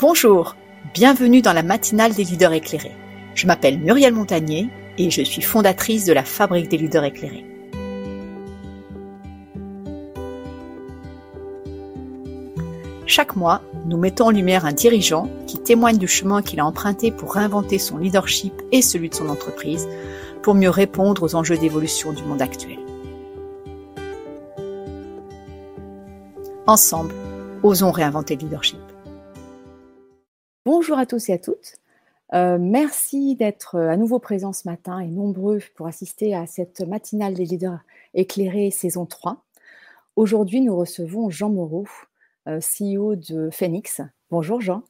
Bonjour, bienvenue dans la matinale des leaders éclairés. Je m'appelle Muriel Montagnier et je suis fondatrice de la Fabrique des leaders éclairés. Chaque mois, nous mettons en lumière un dirigeant qui témoigne du chemin qu'il a emprunté pour réinventer son leadership et celui de son entreprise pour mieux répondre aux enjeux d'évolution du monde actuel. Ensemble, osons réinventer le leadership. Bonjour à tous et à toutes. Euh, merci d'être à nouveau présents ce matin et nombreux pour assister à cette matinale des leaders éclairés saison 3. Aujourd'hui, nous recevons Jean Moreau, euh, CEO de Phoenix. Bonjour Jean.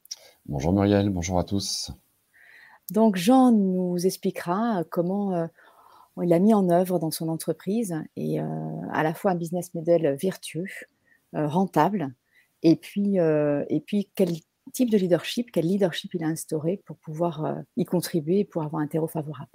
Bonjour Muriel, bonjour à tous. Donc Jean nous expliquera comment euh, il a mis en œuvre dans son entreprise et à la fois un business model vertueux, rentable, et puis, et puis quel type de leadership, quel leadership il a instauré pour pouvoir y contribuer et pour avoir un terreau favorable.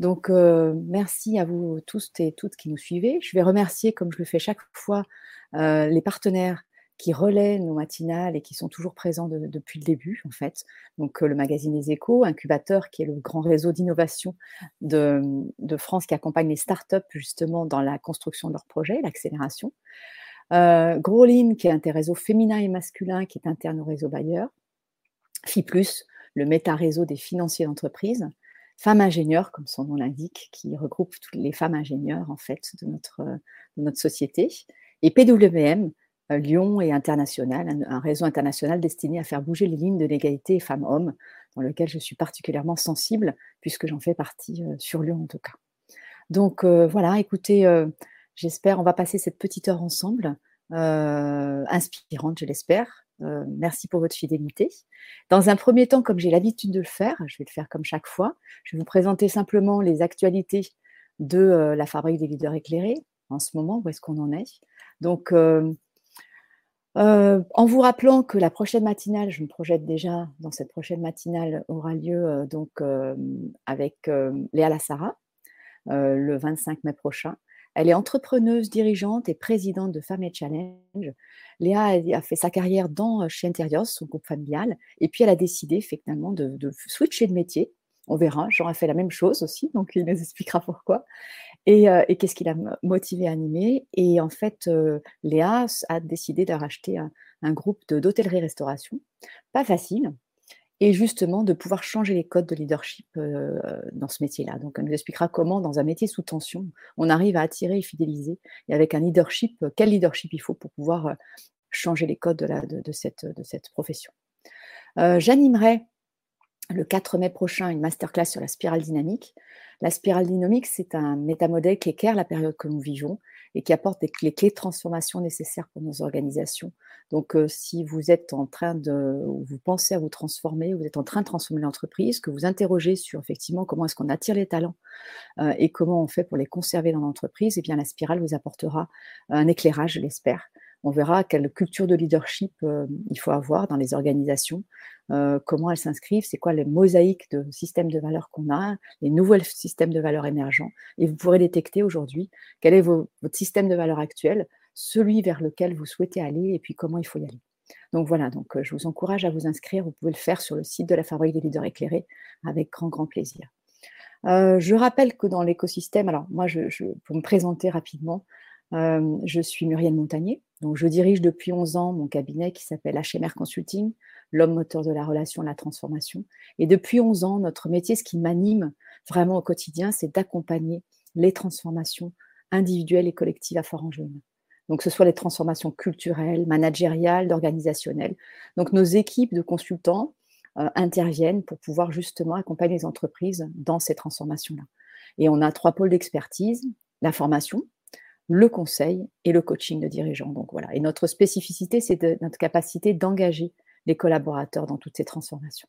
Donc, merci à vous tous et toutes qui nous suivez. Je vais remercier, comme je le fais chaque fois, les partenaires qui relaient nos matinales et qui sont toujours présents depuis le début, en fait. Donc, le magazine Les Échos, Incubateur, qui est le grand réseau d'innovation de, de, France qui accompagne les startups justement dans la construction de leurs projets, l'accélération. Euh, Growlin, qui est un réseau féminin et masculin, qui est interne au réseau Bayer. FIPLUS, le méta-réseau des financiers d'entreprise. Femmes ingénieurs, comme son nom l'indique, qui regroupe toutes les femmes ingénieurs en fait de notre, notre société. Et PWM, euh, Lyon et international, un, un, réseau international destiné à faire bouger les lignes de l'égalité femmes-hommes, dans lequel je suis particulièrement sensible, puisque j'en fais partie euh, sur Lyon en tout cas. Donc voilà, écoutez, J'espère, on va passer cette petite heure ensemble, euh, inspirante, je l'espère. Euh, merci pour votre fidélité. Dans un premier temps, comme j'ai l'habitude de le faire, je vais le faire comme chaque fois, je vais vous présenter simplement les actualités de euh, la fabrique des leaders éclairés en ce moment, où est-ce qu'on en est. Donc, en vous rappelant que la prochaine matinale, je me projette déjà dans cette prochaine matinale, aura lieu donc avec Léa Lassara le 25 mai prochain. Elle est entrepreneuse, dirigeante et présidente de et Challenge. Léa a fait sa carrière dans, euh, chez Interios, son groupe familial, et puis elle a décidé finalement de, switcher de métier. On verra, Jean a fait la même chose aussi, donc il nous expliquera pourquoi. Et, euh, qu'est-ce qui l'a motivé à animer? Et en fait, euh, Léa a décidé de racheter un, un groupe d'hôtellerie-restauration. Pas facile, et justement de pouvoir changer les codes de leadership euh, dans ce métier-là. Donc, elle nous expliquera comment, dans un métier sous tension, on arrive à attirer et fidéliser, et avec un leadership, euh, quel leadership il faut pour pouvoir euh, changer les codes de, cette, profession. Euh, J'animerai le 4 mai prochain une masterclass sur la spirale dynamique. La spirale dynamique, c'est un métamodèle qui éclaire la période que nous vivons et qui apporte les clés de transformation nécessaires pour nos organisations. Donc, euh, si vous êtes en train de, vous pensez à vous transformer, vous êtes en train de transformer l'entreprise, que vous interrogez sur effectivement comment est-ce qu'on attire les talents euh, et comment on fait pour les conserver dans l'entreprise, eh bien la spirale vous apportera un éclairage, je l'espère. On verra quelle culture de leadership euh, il faut avoir dans les organisations, euh, comment elles s'inscrivent, c'est quoi les mosaïques de systèmes de valeurs qu'on a, les nouveaux systèmes de valeurs émergents. Et vous pourrez détecter aujourd'hui quel est votre système de valeurs actuel, celui vers lequel vous souhaitez aller et puis comment il faut y aller. Donc voilà, donc euh, je vous encourage à vous inscrire. Vous pouvez le faire sur le site de la Fabrique des leaders éclairés avec grand, grand plaisir. Je rappelle que dans l'écosystème, alors moi, je, je, pour me présenter rapidement, euh, je suis Muriel Montagnier, donc je dirige depuis 11 ans mon cabinet qui s'appelle HMR Consulting, l'homme moteur de la relation, la transformation. Et depuis 11 ans, notre métier, ce qui m'anime vraiment au quotidien, c'est d'accompagner les transformations individuelles et collectives à fort enjeu. Donc, ce soit les transformations culturelles, managériales, organisationnelles. Donc, nos équipes de consultants euh, interviennent pour pouvoir justement accompagner les entreprises dans ces transformations-là. Et on a trois pôles d'expertise la formation, le conseil et le coaching de dirigeants. Donc voilà. Et notre spécificité, c'est notre capacité d'engager les collaborateurs dans toutes ces transformations.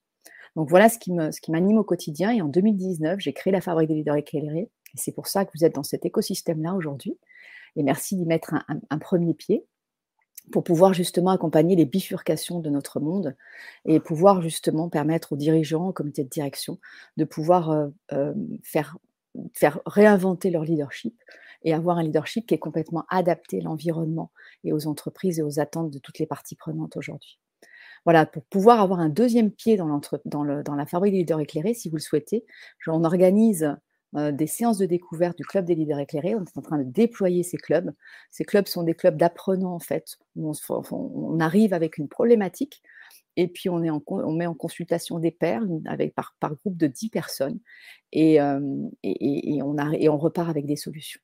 Donc voilà ce qui m'anime au quotidien. Et en 2019, j'ai créé la Fabrique des leaders éclairés. Et c'est pour ça que vous êtes dans cet écosystème-là aujourd'hui. Et merci d'y mettre un, premier pied pour pouvoir justement accompagner les bifurcations de notre monde et pouvoir justement permettre aux dirigeants, au comité de direction, de pouvoir euh, euh, faire, faire réinventer leur leadership et avoir un leadership qui est complètement adapté à l'environnement et aux entreprises et aux attentes de toutes les parties prenantes aujourd'hui. Voilà, pour pouvoir avoir un deuxième pied dans, la fabrique des leaders éclairés, si vous le souhaitez, on organise euh, des séances de découverte du club des leaders éclairés. On est en train de déployer ces clubs. Ces clubs sont des clubs d'apprenants, en fait, où on, arrive avec une problématique et puis on, met en consultation des pairs avec, par, groupe de 10 personnes euh, et on repart avec des solutions.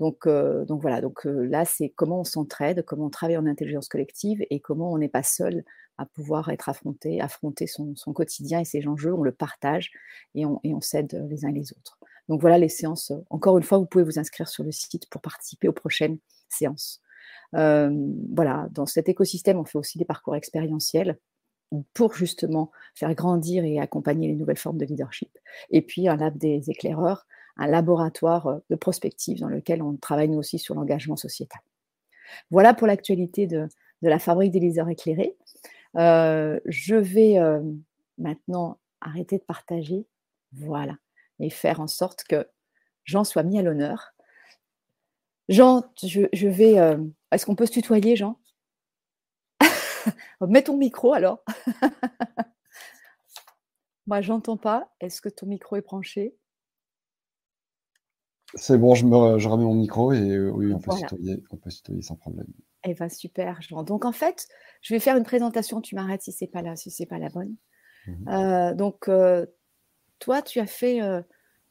Donc, euh, donc voilà, donc là, c'est comment on s'entraide, comment on travaille en intelligence collective et comment on n'est pas seul à pouvoir être affronté, affronter son, quotidien et ses enjeux, on le partage et on, et on s'aide les uns les autres. Donc voilà les séances. Encore une fois, vous pouvez vous inscrire sur le site pour participer aux prochaines séances. Euh, voilà, dans cet écosystème, on fait aussi des parcours expérientiels pour justement faire grandir et accompagner les nouvelles formes de leadership. Et puis un lab des éclaireurs, un laboratoire de prospective dans lequel on travaille nous aussi sur l'engagement sociétal. Voilà pour l'actualité de, la fabrique des leaders éclairés. Euh, je vais euh, maintenant arrêter de partager. Voilà et faire en sorte que Jean soit mis à l'honneur. Jean, je, vais. Euh, est-ce qu'on peut se tutoyer, Jean? Mets ton micro alors. Moi, j'entends pas. Est-ce que ton micro est branché? C'est bon, je, me, je remets mon micro et euh, oui, on peut, on tutoyer sans problème. Eh bien, super, Jean. Donc, en fait, je vais faire une présentation. Tu m'arrêtes si c'est pas là, si c'est pas la bonne. Mmh euh, donc, toi, tu as fait, euh,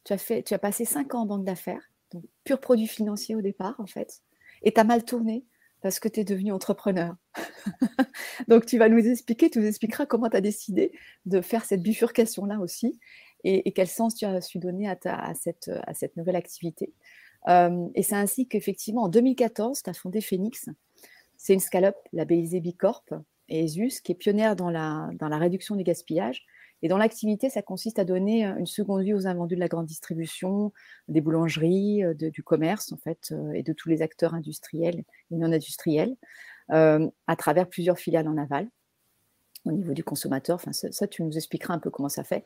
tu as fait, tu as passé cinq ans en banque d'affaires, donc pur produit financier au départ, en fait, et tu as mal tourné parce que tu es devenu entrepreneur. donc, tu vas nous expliquer, tu nous expliqueras comment tu as décidé de faire cette bifurcation-là aussi et, quel sens tu as su donner à, à, cette, nouvelle activité. Euh, et c'est ainsi qu'effectivement, en 2014, tu as fondé Phoenix. C'est une scale-up labellisée Bicorp et ESUS qui est pionnière dans la, réduction du gaspillage et dans l'activité, ça consiste à donner une seconde vie aux invendus de la grande distribution, des boulangeries, du commerce en fait, et de tous les acteurs industriels et non industriels, à travers plusieurs filiales en aval au niveau du consommateur. Enfin, ça, tu nous expliqueras un peu comment ça fait.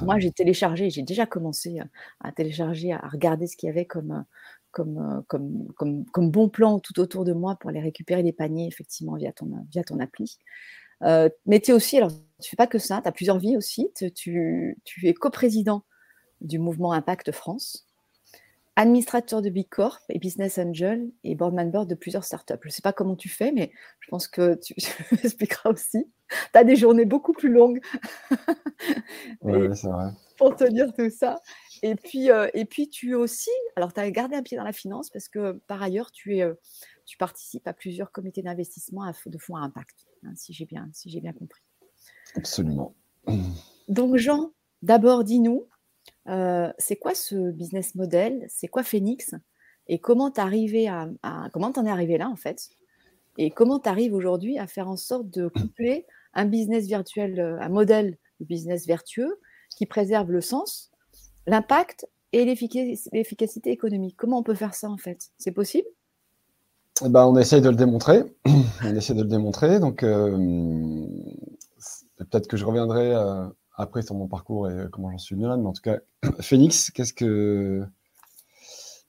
Moi, j'ai téléchargé, j'ai déjà commencé à télécharger, à regarder ce qu'il y avait comme, comme, comme, comme, comme, bon plan tout autour de moi pour aller récupérer des paniers, effectivement, via ton, via ton appli. Euh, mais tu es aussi, alors tu fais pas que ça, tu as plusieurs vies aussi. Tu, es coprésident du mouvement Impact France, administrateur de Big Corp et Business Angel et board member de plusieurs startups. Je ne sais pas comment tu fais, mais je pense que tu expliqueras aussi. Tu as des journées beaucoup plus longues oui, c'est vrai. pour te dire tout ça. Et puis, euh, et puis tu es aussi, alors tu as gardé un pied dans la finance parce que par ailleurs, tu, es, euh, tu participes à plusieurs comités d'investissement de fonds à impact. Hein, si j'ai bien, si bien compris. Absolument. Donc Jean, d'abord dis-nous, euh, c'est quoi ce business model? C'est quoi Phoenix? Et comment à, comment en es arrivé là en fait? Et comment tu arrives aujourd'hui à faire en sorte de coupler un business virtuel, euh, un modèle de business vertueux qui préserve le sens, l'impact et l'efficacité économique? Comment on peut faire ça en fait? C'est possible? Eh ben, on essaye de le démontrer. on essaie de le démontrer. Donc, euh, peut-être que je reviendrai après sur mon parcours et comment j'en suis venu là. Mais en tout cas, Phoenix, qu'est-ce que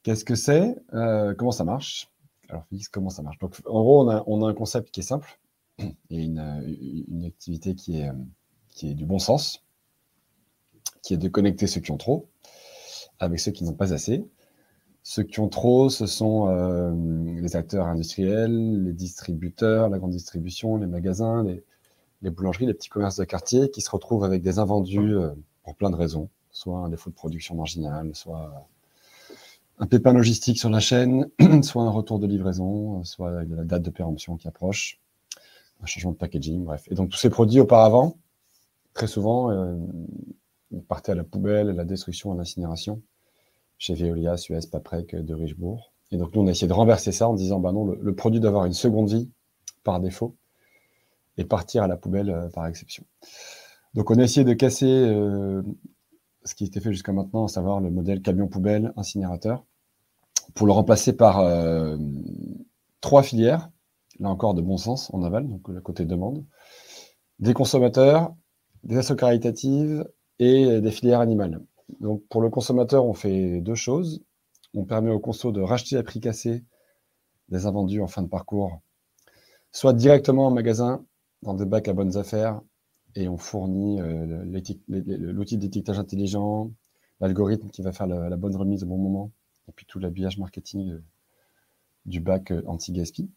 qu'est-ce que c'est euh, Comment ça marche? Alors, Phoenix, comment ça marche? Donc, en gros, on a, on a un concept qui est simple et une, une, activité qui est, qui est du bon sens, qui est de connecter ceux qui ont trop avec ceux qui n'ont pas assez. Ceux qui ont trop, ce sont euh, les acteurs industriels, les distributeurs, la grande distribution, les magasins, les, boulangeries, les petits commerces de quartier qui se retrouvent avec des invendus euh, pour plein de raisons, soit un défaut de production marginal, soit un pépin logistique sur la chaîne, soit un retour de livraison, soit la date de péremption qui approche, un changement de packaging, bref. Et donc tous ces produits auparavant, très souvent, euh, partaient à la poubelle, à la destruction, à l'incinération chez Veolia, Suez, Paprec de Richebourg. Et donc, nous, on a essayé de renverser ça en disant, bah non, le, produit doit avoir une seconde vie par défaut et partir à la poubelle euh, par exception. Donc, on a essayé de casser euh, ce qui était fait jusqu'à maintenant, à savoir le modèle camion-poubelle, incinérateur, pour le remplacer par euh, trois filières, là encore de bon sens en aval, donc le côté demande, des consommateurs, des associations caritatives et des filières animales. Donc, pour le consommateur, on fait deux choses. On permet au conso de racheter à prix cassé des invendus en fin de parcours, soit directement en magasin, dans des bacs à bonnes affaires et on fournit euh, l'outil d'étiquetage intelligent, l'algorithme qui va faire la, bonne remise au bon moment, et puis tout l'habillage marketing euh, du bac euh, anti-gaspi.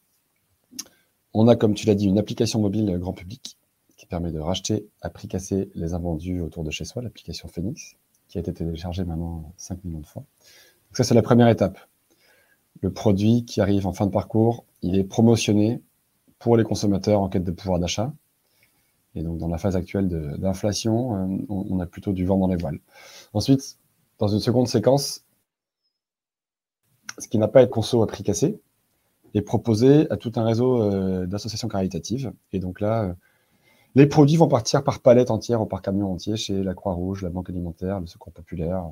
On a, comme tu l'as dit, une application mobile grand public qui permet de racheter à prix cassé les invendus autour de chez soi, l'application Phoenix, qui a été téléchargée maintenant 5 millions de fois. Donc ça, c'est la première étape. Le produit qui arrive en fin de parcours, il est promotionné pour les consommateurs en quête de pouvoir d'achat. Et donc, dans la phase actuelle d'inflation, euh, on, a plutôt du vent dans les voiles. Ensuite, dans une seconde séquence, ce qui n'a pas été conso à prix cassé est proposé à tout un réseau euh, d'associations caritatives. Et donc là, euh, les produits vont partir par palette entière ou par camion entier chez la Croix-Rouge, la Banque alimentaire, le Secours populaire,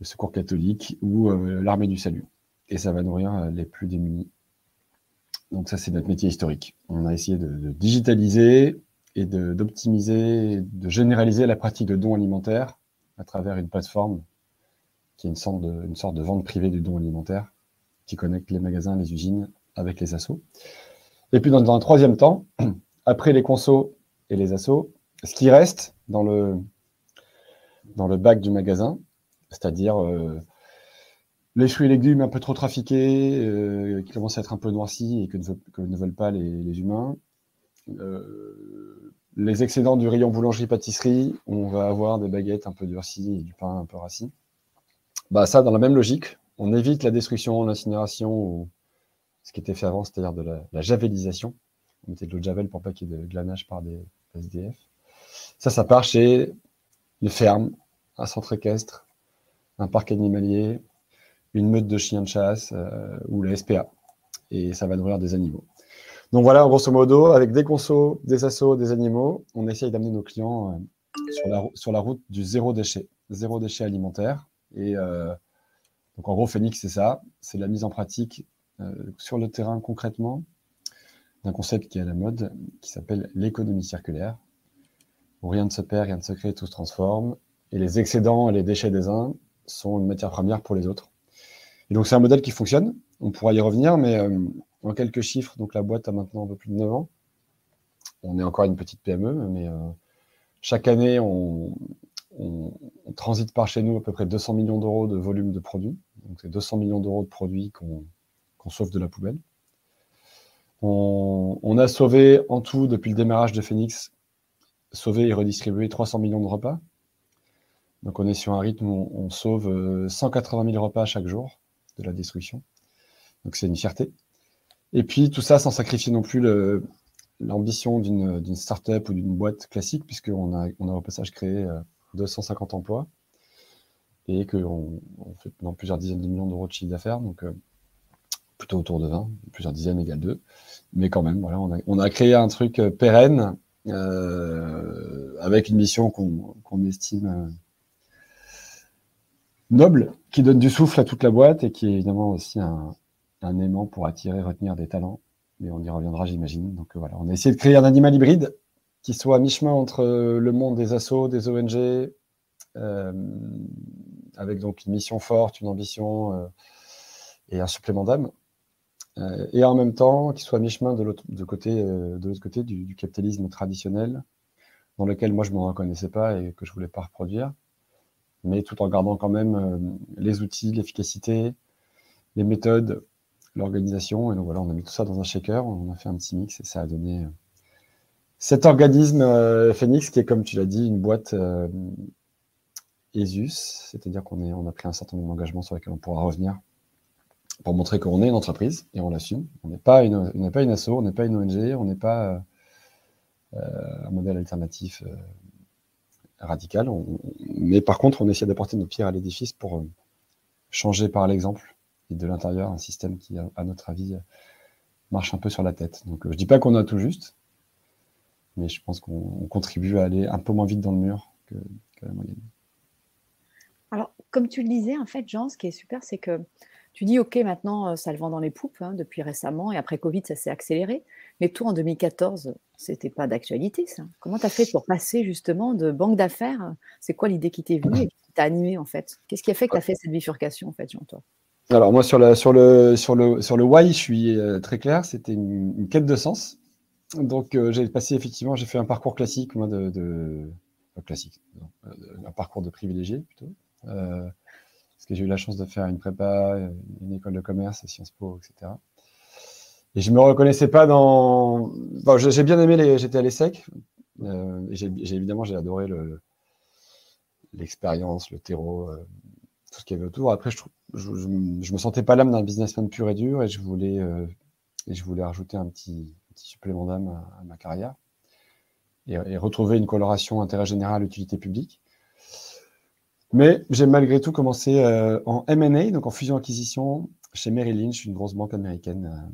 le Secours catholique ou l'Armée du Salut. Et ça va nourrir les plus démunis donc ça, c'est notre métier historique. On a essayé de, digitaliser et d'optimiser, de, généraliser la pratique de dons alimentaires à travers une plateforme qui est une sorte de, vente privée du don alimentaire qui connecte les magasins, les usines avec les assos. Et puis dans, un troisième temps, après les consos et les assos, ce qui reste dans le, dans le bac du magasin, c'est-à-dire euh, les fruits et légumes un peu trop trafiqués, euh, qui commencent à être un peu noircis et que ne, veulent, pas les, humains. Euh, les excédents du rayon boulangerie-pâtisserie, on va avoir des baguettes un peu durcies et du pain un peu rassis. Bah ça, dans la même logique, on évite la destruction, l'incinération, ou ce qui était fait avant, c'est-à-dire de la, javelisation. On mettait de l'eau de javel pour pas qu'il y ait de glanage par des SDF. Ça, ça part chez une ferme, un centre équestre, un parc animalier, une meute de chiens de chasse euh, ou la SPA. Et ça va nourrir des animaux. Donc voilà, grosso modo, avec des consos, des assos, des animaux, on essaye d'amener nos clients euh, sur, la, route du zéro déchet, zéro déchet alimentaire. Et euh, donc en gros, Phoenix, c'est ça, c'est la mise en pratique sur le terrain concrètement d'un concept qui est à la mode, qui s'appelle l'économie circulaire, où rien ne se perd, rien ne se crée, tout se transforme. Et les excédents et les déchets des uns sont une matière première pour les autres. Et donc, c'est un modèle qui fonctionne. On pourra y revenir, mais euh, en quelques chiffres, donc la boîte a maintenant un peu plus de 9 ans. On est encore une petite PME, mais euh, chaque année, on, transite par chez nous à peu près 200 millions d'euros de volume de produits. Donc, c'est 200 millions d'euros de produits qu'on sauve de la poubelle. On, on, a sauvé en tout, depuis le démarrage de Phoenix, sauvé et redistribué 300 millions de repas. Donc on est sur un rythme où on, sauve 180 euh, 000 repas chaque jour de la destruction. Donc c'est une fierté. Et puis tout ça sans sacrifier non plus l'ambition d'une start-up ou d'une boîte classique, puisqu'on a, on a au passage créé 250 euh, emplois et qu'on on fait dans plusieurs dizaines de millions d'euros de chiffre d'affaires, donc euh, plutôt autour de 20, plusieurs dizaines égale 2. Mais quand même, voilà, on a, on a créé un truc pérenne avec une mission qu'on estime noble, qui donne du souffle à toute la boîte et qui est évidemment aussi un, aimant pour attirer, retenir des talents. Mais on y reviendra, j'imagine. Donc euh, voilà, on a essayé de créer un animal hybride qui soit à mi-chemin entre le monde des assos, des ONG, euh, avec donc une mission forte, une ambition euh, et un supplément d'âme. et en même temps, qui soit à mi-chemin de l'autre côté, de l'autre côté du, du, capitalisme traditionnel, dans lequel moi je ne me reconnaissais pas et que je ne voulais pas reproduire mais tout en gardant quand même euh, les outils, l'efficacité, les méthodes, l'organisation. Et donc voilà, on a mis tout ça dans un shaker, on a fait un petit mix et ça a donné euh, cet organisme euh, Phoenix qui est, comme tu l'as dit, une boîte ESUS, c'est-à-dire qu'on on a pris un certain nombre d'engagements sur lesquels on pourra revenir pour montrer qu'on est une entreprise et on l'assume. On n'est pas une, on pas une asso, on n'est pas une ONG, on n'est pas un modèle alternatif radical. mais par contre, on essaie d'apporter nos pierres à l'édifice pour euh, changer par l'exemple et de l'intérieur un système qui, à notre avis, euh, marche un peu sur la tête. Donc, euh, je dis pas qu'on a tout juste, mais je pense qu'on contribue à aller un peu moins vite dans le mur que, la moyenne. Alors, comme tu le disais, en fait, Jean, ce qui est super, c'est que tu dis, OK, maintenant, ça le vend dans les poupes hein, depuis récemment, et après Covid, ça s'est accéléré. Mais toi, en 2014, c'était pas d'actualité, ça. Comment tu as fait pour passer justement de banque d'affaires? C'est quoi l'idée qui t'est venue et qui t'a animé en fait? Qu'est-ce qui a fait que tu as fait cette bifurcation en fait, Jean-Toi Alors moi, sur, sur, le, sur, le, sur le why, je suis euh, très clair, c'était une, quête de sens. donc j'ai passé effectivement, j'ai fait un parcours classique, moi, de, classique, un parcours de privilégié plutôt. parce que j'ai eu la chance de faire une prépa, une école de commerce, Sciences Po, etc. Et je me reconnaissais pas dans. j'ai bien aimé les. J'étais à l'ESSEC. Euh, évidemment j'ai adoré le l'expérience, le terreau, euh, tout ce qu'il y avait autour. Après, je, je, je, me sentais pas l'âme d'un businessman pur et dur, et je voulais euh, et je voulais rajouter un petit, supplément d'âme à, ma carrière et, et, retrouver une coloration intérêt général, utilité publique. Mais j'ai malgré tout commencé en M&A, donc en fusion-acquisition, chez Merrill Lynch, une grosse banque américaine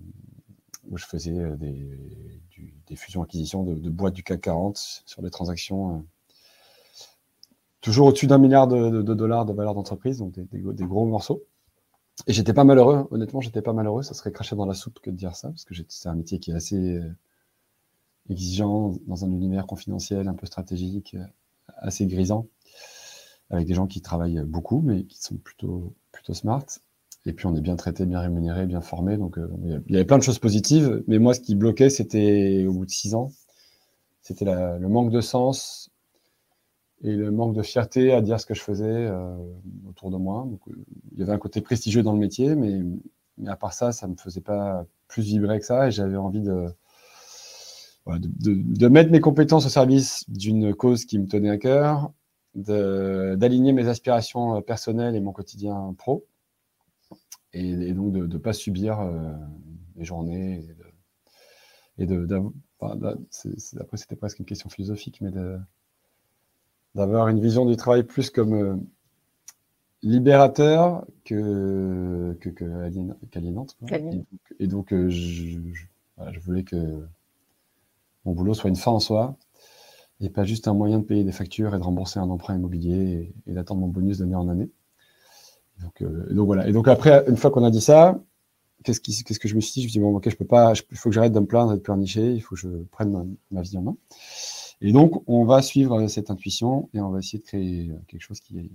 où je faisais euh, des, fusions-acquisitions de, boîtes du CAC 40 sur des transactions euh, toujours au-dessus d'un milliard de, dollars de valeur d'entreprise, donc des, gros morceaux. Et j'étais pas malheureux, honnêtement, j'étais pas malheureux, ça serait craché dans la soupe que de dire ça, parce que c'est un métier qui est assez euh, exigeant dans un univers confidentiel, un peu stratégique, assez grisant, avec des gens qui travaillent beaucoup, mais qui sont plutôt, plutôt smart. Et puis on est bien traité, bien rémunéré, bien formé. Donc euh, il y avait plein de choses positives. Mais moi, ce qui bloquait, c'était au bout de six ans, c'était le manque de sens et le manque de fierté à dire ce que je faisais euh, autour de moi. Euh, il y avait un côté prestigieux dans le métier, mais, à part ça, ça ne me faisait pas plus vibrer que ça. Et j'avais envie de, de, mettre mes compétences au service d'une cause qui me tenait à cœur, d'aligner mes aspirations personnelles et mon quotidien pro et, donc de ne pas subir euh, les journées. Et, de, après, c'était presque une question philosophique, mais d'avoir une vision du travail plus comme euh, libérateur que, que, qu'aliénante. Et, donc, euh, je, je, voulais que mon boulot soit une fin en soi et pas juste un moyen de payer des factures et de rembourser un emprunt immobilier et d'attendre mon bonus d'année en année. Euh, donc, voilà. Et donc après, une fois qu'on a dit ça, qu'est-ce, que je me suis dit? Je me suis dit, bon, ok, je peux pas, il faut que j'arrête de me plaindre d'être pleurniché, il faut que je prenne ma, vie en main. Et donc, on va suivre cette intuition et on va essayer de créer quelque chose qui,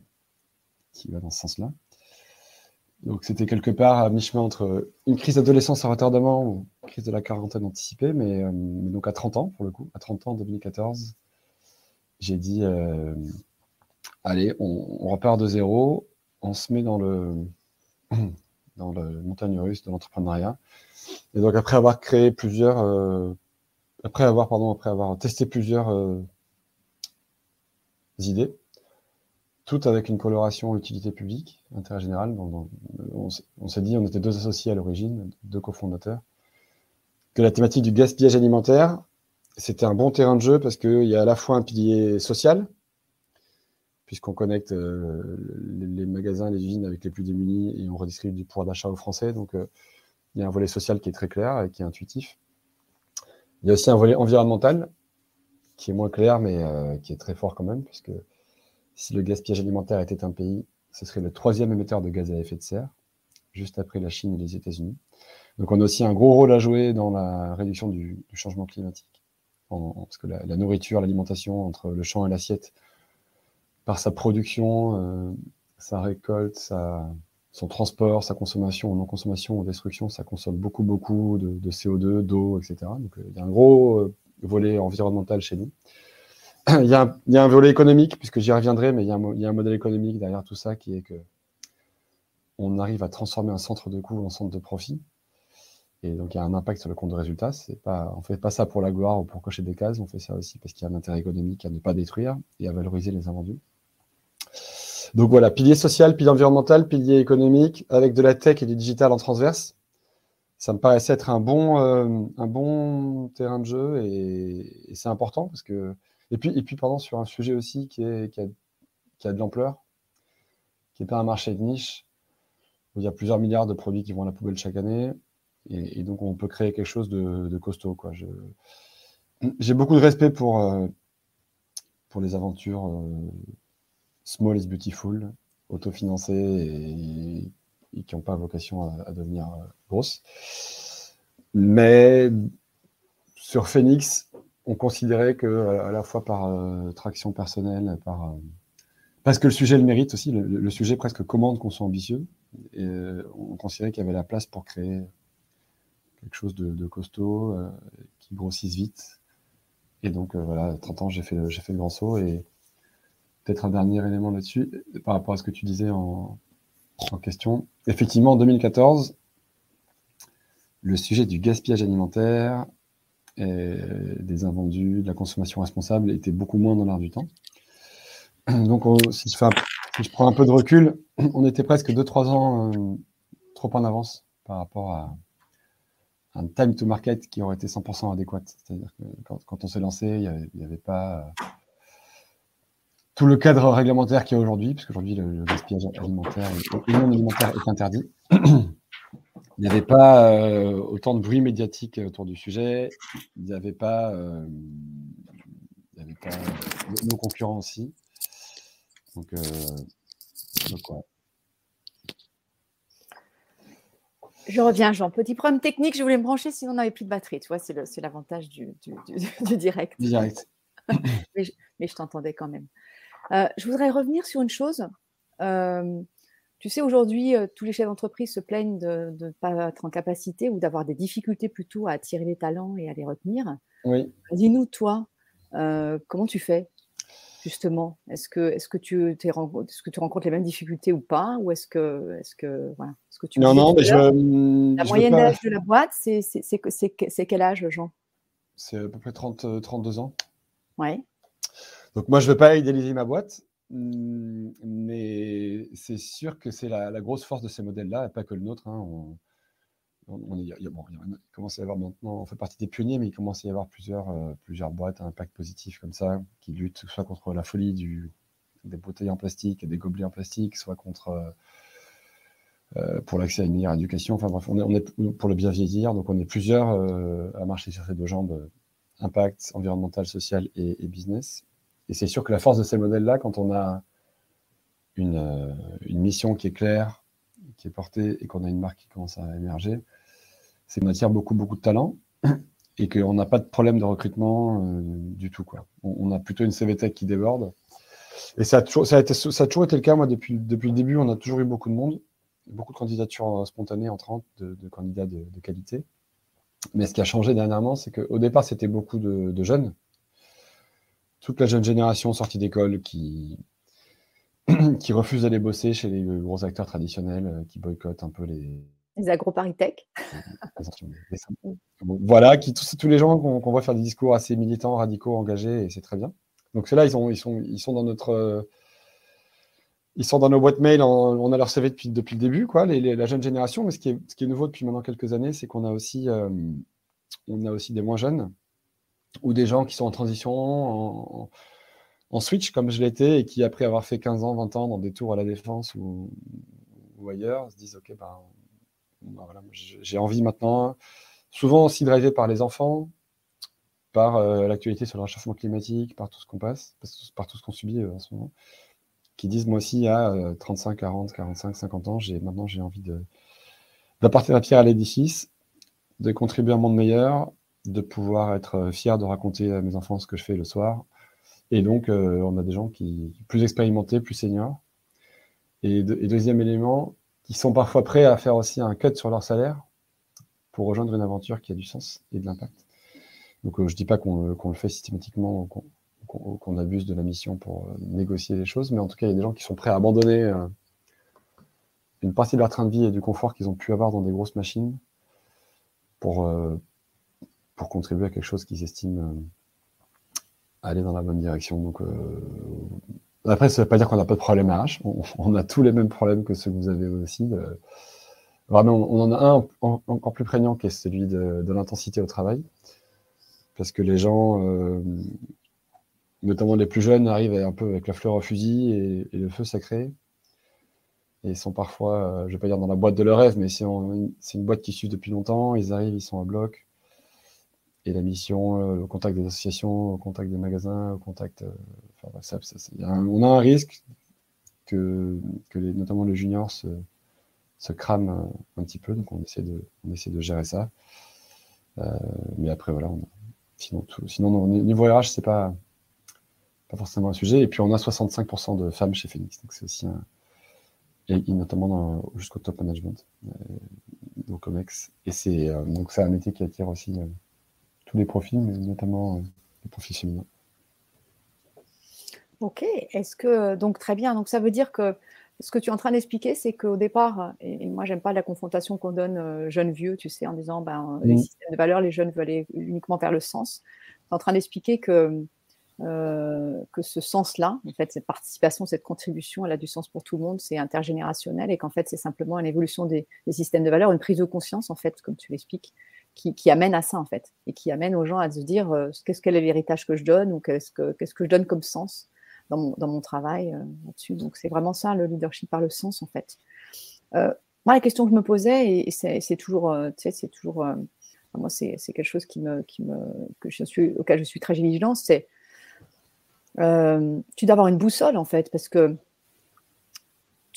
va dans ce sens-là. Donc, c'était quelque part à mi-chemin entre une crise d'adolescence en retardement ou une crise de la quarantaine anticipée, mais, euh, donc à 30 ans, pour le coup, à 30 ans, en 2014, j'ai dit, euh, allez, on repart de zéro, on se met dans le, dans le montagne russe de l'entrepreneuriat. Et donc après avoir créé plusieurs, euh, après avoir pardon, après avoir testé plusieurs euh, idées, toutes avec une coloration utilité publique, intérêt général. on, s'est dit, on était deux associés à l'origine, deux cofondateurs, que la thématique du gaspillage alimentaire, c'était un bon terrain de jeu parce qu'il y a à la fois un pilier social, puisqu'on connecte euh, les, magasins, les usines avec les plus démunis et on redistribue du pouvoir d'achat aux Français. Donc, euh, il y a un volet social qui est très clair et qui est intuitif. Il y a aussi un volet environnemental qui est moins clair, mais euh, qui est très fort quand même, puisque si le gaspillage alimentaire était un pays, ce serait le troisième émetteur de gaz à effet de serre, juste après la Chine et les États-Unis. Donc, on a aussi un gros rôle à jouer dans la réduction du, changement climatique. parce que la, la nourriture, l'alimentation, entre le champ et l'assiette, par sa production, euh, sa récolte, son transport, sa consommation non-consommation destruction, ça consomme beaucoup, beaucoup de, CO2, d'eau, etc. Donc, euh, il y a un gros euh, volet environnemental chez nous. il, y a un, volet économique, puisque j'y reviendrai, mais il y, a un, modèle économique derrière tout ça qui est que on arrive à transformer un centre de coût en centre de profit. Et donc, il y a un impact sur le compte de résultat. On ne fait pas ça pour la gloire ou pour cocher des cases, on fait ça aussi parce qu'il y a un intérêt économique à ne pas détruire et à valoriser les invendus. Donc voilà, pilier social, pilier environnemental, pilier économique, avec de la tech et du digital en transverse. Ça me paraissait être un bon, euh, un bon terrain de jeu et, c'est important parce que. Et puis, et puis pardon, sur un sujet aussi qui, est, qui, a, qui a de l'ampleur, qui n'est pas un marché de niche, où il y a plusieurs milliards de produits qui vont à la poubelle chaque année. Et, donc, on peut créer quelque chose de, costaud. Quoi. j'ai beaucoup de respect pour, euh, pour les aventures. Euh, small is beautiful, autofinancées et, qui n'ont pas vocation à, devenir euh, grosses. Mais sur Phoenix, on considérait que à la fois par euh, traction personnelle, par euh, parce que le sujet le mérite aussi, le, sujet presque commande qu'on soit ambitieux. Et on considérait qu'il y avait la place pour créer quelque chose de, costaud, qui grossisse vite. Et donc, voilà, 30 ans, j'ai fait, j'ai fait le grand saut. Et peut-être un dernier élément là-dessus, par rapport à ce que tu disais en, question. Effectivement, en 2014, le sujet du gaspillage alimentaire, et des invendus, de la consommation responsable était beaucoup moins dans l'air du temps. Donc, si, je prends un peu de recul, on était presque 2-3 ans euh, trop en avance par rapport à un time to market qui aurait été 100% adéquat. C'est-à-dire que quand, on s'est lancé, il n'y avait, pas euh, tout le cadre réglementaire qu'il y a aujourd'hui, parce qu'aujourd'hui, le, gaspillage alimentaire et non alimentaire est interdit. Il n'y avait pas euh, autant de bruit médiatique autour du sujet. Il n'y avait pas, euh, il y avait pas nos concurrents aussi. Donc, euh, Je reviens, Jean. Petit problème technique, je voulais me brancher sinon on n'avait plus de batterie. Tu vois, c'est l'avantage du, du, du, direct. direct. mais je, t'entendais quand même. Je voudrais revenir sur une chose. Tu sais, aujourd'hui, euh, tous les chefs d'entreprise se plaignent de ne pas être en capacité ou d'avoir des difficultés plutôt à attirer les talents et à les retenir. Oui. Dis-nous, toi, euh, comment tu fais justement? Est-ce que, est que, tu, est que tu rencontres les mêmes difficultés ou pas? Ou est-ce que, est que, voilà, est que tu Non, non, mais je, La moyenne d'âge de la boîte, c'est quel âge, Jean? C'est à peu près 30, 32 euh, ans. Ouais. Donc moi, je ne veux pas idéaliser ma boîte. Mmh, mais c'est sûr que c'est la, grosse force de ces modèles-là, et pas que le nôtre. On, commence à y avoir maintenant, on fait partie des pionniers, mais il commence à y avoir plusieurs, euh, plusieurs boîtes à impact positif comme ça, qui luttent soit contre la folie des bouteilles en plastique et des gobelets en plastique, soit contre euh, euh, pour l'accès à une meilleure éducation. Enfin bref, on est, pour le bien vieillir, donc on est plusieurs à marcher sur ces deux jambes, impact environnemental, social et business. Et c'est sûr que la force de ces modèles-là, quand on a une, euh, une, mission qui est claire, qui est portée et qu'on a une marque qui commence à émerger, c'est qu'on attire beaucoup, beaucoup de talents et qu'on n'a pas de problème de recrutement euh, du tout. On, a plutôt une CVTech qui déborde. Et ça a, toujours, été, le cas, moi, depuis, depuis le début, on a toujours eu beaucoup de monde, beaucoup de candidatures euh, spontanées entrantes de, de candidats de, qualité. Mais ce qui a changé dernièrement, c'est qu'au départ, c'était beaucoup de jeunes toute la jeune génération sortie d'école qui, qui refuse d'aller bosser chez les gros acteurs traditionnels, euh, qui boycottent un peu les. Les agroparitech. voilà, qui, tous, tous les gens qu'on voit faire des discours assez militants, radicaux, engagés, et c'est très bien. Donc ceux-là, ils, ils, sont, ils sont dans notre. ils sont dans nos boîtes mail, on a leur CV depuis, depuis le début, quoi, la jeune génération. Mais ce qui est, ce qui est nouveau depuis maintenant quelques années, c'est qu'on a aussi, euh, on a aussi des moins jeunes ou des gens qui sont en transition, en, switch, comme je l'étais, et qui, après avoir fait 15 ans, 20 ans dans des tours à la défense ou, ailleurs, se disent Ok, ben, ben voilà, j'ai envie maintenant, souvent aussi drivé par les enfants, par euh, l'actualité sur le réchauffement climatique, par tout ce qu'on passe, par tout ce qu'on subit euh, en ce moment, qui disent Moi aussi, à 35, 40, 45, 50 ans, maintenant j'ai envie d'apporter la pierre à l'édifice, de contribuer à un monde meilleur, de pouvoir être euh, fier de raconter à mes enfants ce que je fais le soir. Et donc, euh, on a des gens qui plus expérimentés, plus seniors. Et, deuxième élément, qui sont parfois prêts à faire aussi un cut sur leur salaire pour rejoindre une aventure qui a du sens et de l'impact. Donc, euh, je ne dis pas qu'on le fait systématiquement qu'on abuse de la mission pour négocier les choses, mais en tout cas, il y a des gens qui sont prêts à abandonner une partie de leur train de vie et du confort qu'ils ont pu avoir dans des grosses machines pour, pour contribuer à quelque chose qu'ils estiment euh, aller dans la bonne direction. Donc, euh, après, ça ne veut pas dire qu'on n'a pas de problème à H. On, a tous les mêmes problèmes que ceux que vous avez aussi. On en a un encore plus prégnant qui est celui de, l'intensité au travail. Parce que les gens, euh, notamment les plus jeunes, arrivent un peu avec la fleur au fusil et, le feu sacré. Et sont parfois, je ne vais pas dire dans la boîte de leur rêve, mais c'est une boîte qui suit depuis longtemps. Ils arrivent, ils sont à bloc et la mission euh, au contact des associations, au contact des magasins, au contact. Euh, enfin, on a un risque que, les, notamment les juniors se, crament un, petit peu, donc on essaie de, on essaie de gérer ça. Euh, mais après, voilà, on sinon, tout, niveau RH, c'est pas, pas forcément un sujet. Et puis, on a 65% de femmes chez Phoenix, donc c'est aussi un, et notamment jusqu'au top management, au COMEX. Et c'est donc c'est un métier qui attire aussi tous les profils, mais notamment les profils féminins. Ok, est-ce que donc très bien, donc ça veut dire que ce que tu es en train d'expliquer, c'est qu'au départ, et, moi j'aime pas la confrontation qu'on donne euh, jeunes vieux, tu sais, en disant ben les mmh. systèmes de valeurs, les jeunes veulent aller uniquement vers le sens. Tu es en train d'expliquer que euh, que ce sens-là, en fait, cette participation, cette contribution, elle a du sens pour tout le monde, c'est intergénérationnel et qu'en fait, c'est simplement une évolution des, systèmes de valeurs, une prise de conscience, en fait, comme tu l'expliques, qui, amène à ça, en fait, et qui amène aux gens à se dire euh, qu'est-ce qu'est l'héritage que je donne ou qu'est-ce que, je donne comme sens dans mon, travail euh, là-dessus. Donc, c'est vraiment ça, le leadership par le sens, en fait. Moi, la question que je me posais, et, c'est toujours, tu sais, c'est toujours, moi, c'est quelque chose auquel je suis très vigilante, c'est tu dois avoir une boussole, en fait, parce que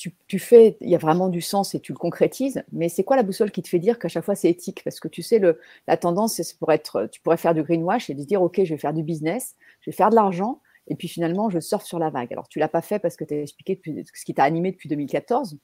tu, tu, fais, il y a vraiment du sens et tu le concrétises, mais c'est quoi la boussole qui te fait dire qu'à chaque fois c'est éthique? Parce que tu sais, le, la tendance, c'est pour être, tu pourrais faire du greenwash et de dire, OK, je vais faire du business, je vais faire de l'argent, et puis finalement, je surfe sur la vague. Alors, tu l'as pas fait parce que tu as expliqué ce qui t'a animé depuis 2014.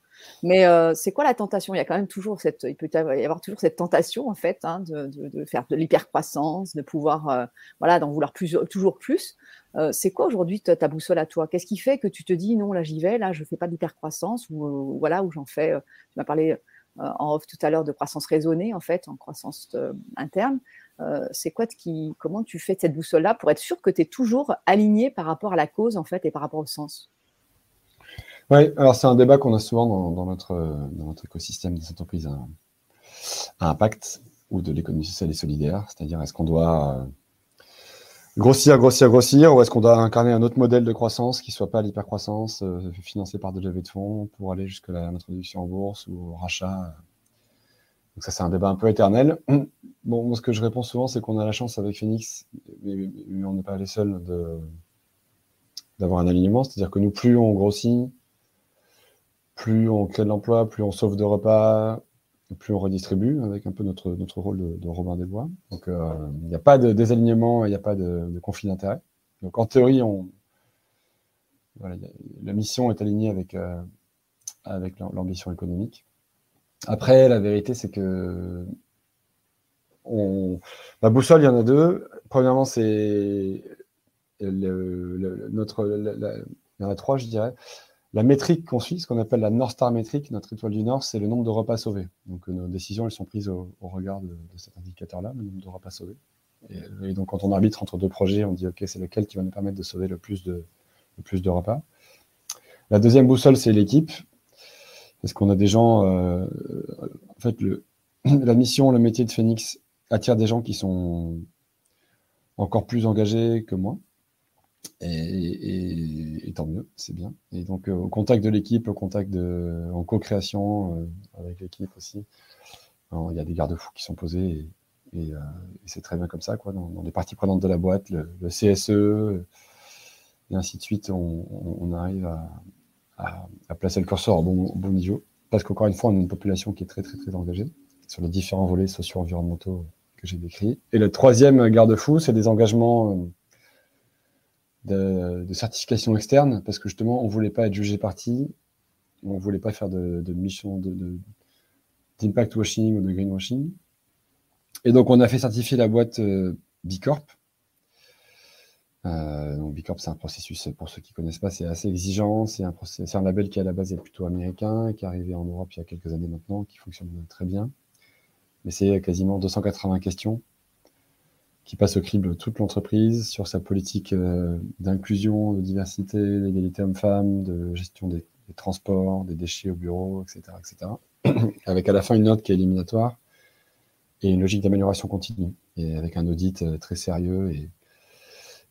Mais euh, c'est quoi la tentation? Il y a quand même toujours cette, il peut y avoir toujours cette tentation en fait hein, de, faire de l'hypercroissance, de pouvoir, euh, voilà, d'en vouloir toujours plus. Euh, c'est quoi aujourd'hui ta, ta, boussole à toi? Qu'est-ce qui fait que tu te dis non, là j'y vais, là je fais pas d'hypercroissance ou voilà où j'en fais. tu m'as parlé en off tout à l'heure de croissance raisonnée en fait, en croissance interne. Euh, c'est quoi comment tu fais cette boussole-là pour être sûr que tu es toujours aligné par rapport à la cause en fait et par rapport au sens? Oui, alors c'est un débat qu'on a souvent dans, notre, écosystème des entreprises à, impact ou de l'économie sociale et solidaire, c'est-à-dire est-ce qu'on doit euh, grossir, grossir, grossir, ou est-ce qu'on doit incarner un autre modèle de croissance qui soit pas l'hypercroissance euh, financé par des levées de fonds pour aller jusqu'à l'introduction en bourse ou au rachat? Donc ça, c'est un débat un peu éternel. Bon, ce que je réponds souvent, c'est qu'on a la chance avec Phoenix, mais, on n'est pas les seuls d'avoir un alignement. C'est-à-dire que nous, plus on grossit, plus on crée de l'emploi, plus on sauve de repas, plus on redistribue, avec un peu notre, notre rôle de, Robin des Bois. Donc euh, il n'y a pas de désalignement, il n'y a pas de, conflit d'intérêt. Donc en théorie, la mission est alignée avec, euh, avec l'ambition économique. Après, la vérité, c'est que la boussole, il y en a deux. Premièrement, c'est notre, il y en a trois, je dirais. La métrique qu'on suit, ce qu'on appelle la North Star métrique, notre étoile du Nord, c'est le nombre de repas sauvés. Donc nos décisions, elles sont prises au, regard de, cet indicateur-là, le nombre de repas sauvés. Et, donc quand on arbitre entre deux projets, on dit ok, c'est lequel qui va nous permettre de sauver le plus de, le plus de repas. La deuxième boussole, c'est l'équipe parce qu'on a des gens, euh, en fait, la mission, le métier de Phoenix attire des gens qui sont encore plus engagés que moi. Et, tant mieux, c'est bien. Et donc, euh, au contact de l'équipe, au contact de, en co-création euh, avec l'équipe aussi, il y a des garde-fous qui sont posés et, c'est très bien comme ça, quoi, dans, les parties prenantes de la boîte, le, CSE, et ainsi de suite, on arrive à, à, placer le curseur au bon, bon niveau. Parce qu'encore une fois, on a une population qui est très, très, très engagée sur les différents volets socio-environnementaux que j'ai décrits. Et le troisième garde-fou, c'est des engagements euh, de, certification externe, parce que justement, on ne voulait pas être jugé parti, on ne voulait pas faire de, mission d'impact washing ou de greenwashing. Et donc, on a fait certifier la boîte euh, Bicorp, euh, donc Bicorp, c'est un processus, pour ceux qui ne connaissent pas, c'est assez exigeant. C'est un, un, label qui à la base est plutôt américain, qui est arrivé en Europe il y a quelques années maintenant, qui fonctionne très bien. Mais c'est quasiment 280 questions qui passent au crible toute l'entreprise sur sa politique euh, d'inclusion, de diversité, d'égalité homme-femme, de gestion des, transports, des déchets au bureau, etc., etc. avec à la fin une note qui est éliminatoire et une logique d'amélioration continue, et avec un audit euh, très sérieux et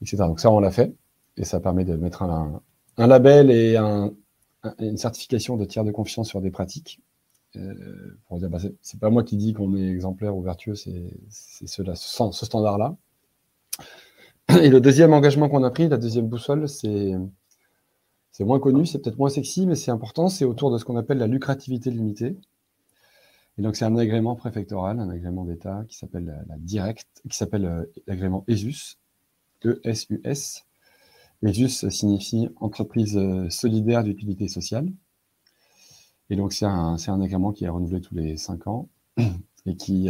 donc ça, on l'a fait, et ça permet de mettre un, label et une certification de tiers de confiance sur des pratiques. Euh, pour dire, bah, c'est pas moi qui dis qu'on est exemplaire ou vertueux, c'est ce, ce standard-là. Et le deuxième engagement qu'on a pris, la deuxième boussole, c'est moins connu, c'est peut-être moins sexy, mais c'est important, c'est autour de ce qu'on appelle la lucrativité limitée. Et donc, c'est un agrément préfectoral, un agrément d'État qui s'appelle la, Direct, qui s'appelle euh, l'agrément ESUS, ESUS. ESUS signifie Entreprise euh, solidaire d'utilité sociale. Et donc, c'est un, un, agrément qui est renouvelé tous les cinq ans et qui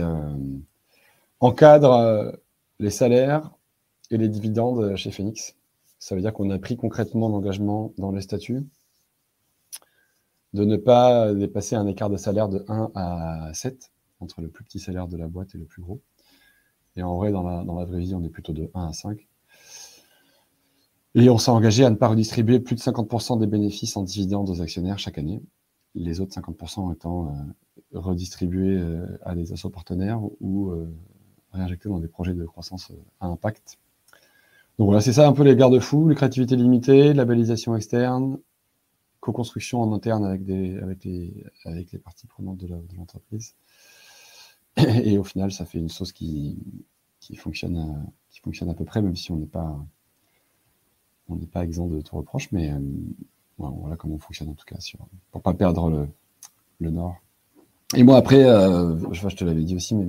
encadre les salaires et les dividendes chez Phoenix. Ça veut dire qu'on a pris concrètement l'engagement dans les statuts de ne pas dépasser un écart de salaire de 1 à 7 entre le plus petit salaire de la boîte et le plus gros. Et en vrai, dans la, dans la vraie vie, on est plutôt de 1 à 5. Et on s'est engagé à ne pas redistribuer plus de 50% des bénéfices en dividendes aux actionnaires chaque année. Les autres 50% étant euh, redistribués euh, à des assos partenaires ou euh, réinjectés dans des projets de croissance à impact. Donc voilà, c'est ça un peu les garde-fous, les créativités limitées, labellisation externe, co-construction en interne avec, les, parties prenantes de l'entreprise. Et au final, ça fait une sauce qui, fonctionne, qui fonctionne à peu près, même si on n'est pas, on n'est pas exempt de tout reproche, mais euh, voilà comment on fonctionne en tout cas, sur, pour pas perdre le, le nord. Et moi après, euh, je, je te l'avais dit aussi, mais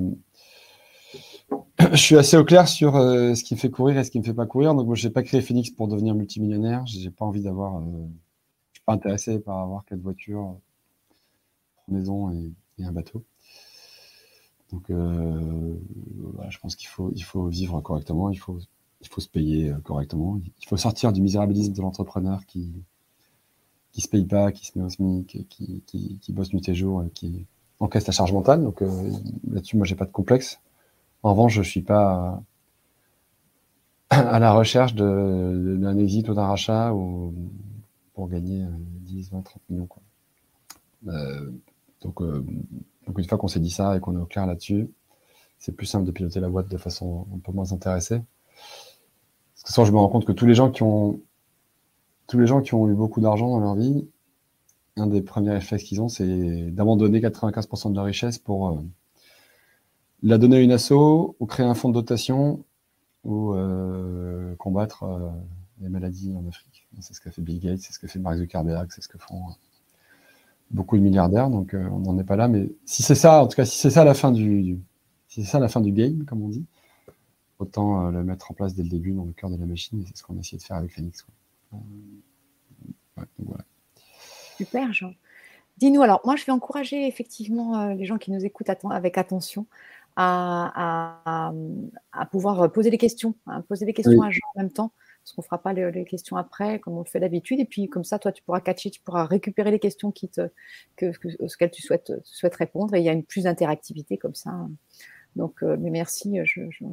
je suis assez au clair sur euh, ce qui me fait courir et ce qui me fait pas courir. Donc moi, j'ai pas créé Phoenix pour devenir multimillionnaire. J'ai pas envie d'avoir, je suis pas intéressé par avoir quatre voitures, une maison et, un bateau. Donc, je pense qu'il faut, il faut vivre correctement. Il faut il faut se payer euh, correctement. Il faut sortir du misérabilisme de l'entrepreneur qui qui se paye pas, qui se met au SMIC, qui, qui, bosse nuit et jour, et qui encaisse la charge mentale. Donc euh, là-dessus, moi, j'ai pas de complexe. En revanche, je suis pas à la recherche d'un exit ou d'un rachat ou pour gagner 10, 20, 30 millions. Euh, donc, donc, une fois qu'on s'est dit ça et qu'on est au clair là-dessus, c'est plus simple de piloter la boîte de façon un peu moins intéressée. Parce que je me rends compte que tous les gens qui ont, tous les gens qui ont eu beaucoup d'argent dans leur vie, un des premiers réflexes qu'ils ont, c'est d'abandonner 95% de leur richesse pour euh, la donner à une asso, ou créer un fonds de dotation, ou euh, combattre euh, les maladies en Afrique. C'est ce qu'a fait Bill Gates, c'est ce que fait Mark Zuckerberg, c'est ce que font beaucoup de milliardaires. Donc on n'en est pas là. Mais si c'est ça, en tout cas, si c'est ça la fin du, si c'est ça la fin du game, comme on dit, autant euh, le mettre en place dès le début dans le cœur de la machine. Et c'est ce qu'on a essayé de faire avec Phoenix. Euh, Super, Jean. Dis-nous, alors, moi, je vais encourager effectivement euh, les gens qui nous écoutent avec attention à, pouvoir poser des questions, hein, poser des questions à Jean en même temps, parce qu'on ne fera pas les, questions après, comme on le fait d'habitude. Et puis, comme ça, toi, tu pourras catcher, tu pourras récupérer les questions qui te, que, auxquelles tu souhaites, souhaites répondre. Et il y a une plus d'interactivité comme ça. Donc, euh, mais merci,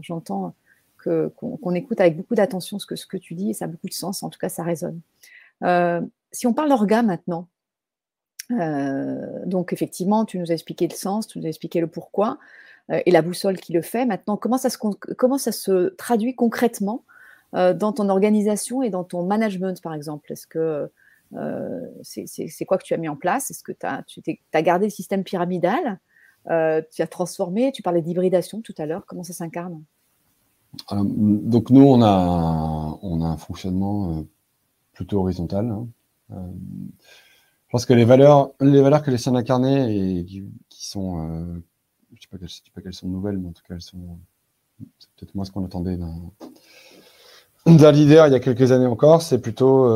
j'entends qu'on écoute avec beaucoup d'attention ce que, tu dis et ça a beaucoup de sens, en tout cas ça résonne. Euh, si on parle d'orga maintenant, euh, donc effectivement, tu nous as expliqué le sens, tu nous as expliqué le pourquoi et la boussole qui le fait. Maintenant, comment ça se, traduit concrètement dans ton organisation et dans ton management, par exemple? Est-ce que c'est quoi que tu as mis en place? Est-ce que tu as gardé le système pyramidal euh, tu as transformé, tu parlais d'hybridation tout à l'heure, comment ça s'incarne? Euh, Donc nous, on a, on a un fonctionnement euh, plutôt horizontal. Hein. je pense que les valeurs, les valeurs que les siens incarnées et qui, sont, je ne sais, sais, pas qu'elles sont nouvelles, mais en tout cas, elles sont, c'est peut-être moins ce qu'on attendait d'un leader il y a quelques années encore, c'est plutôt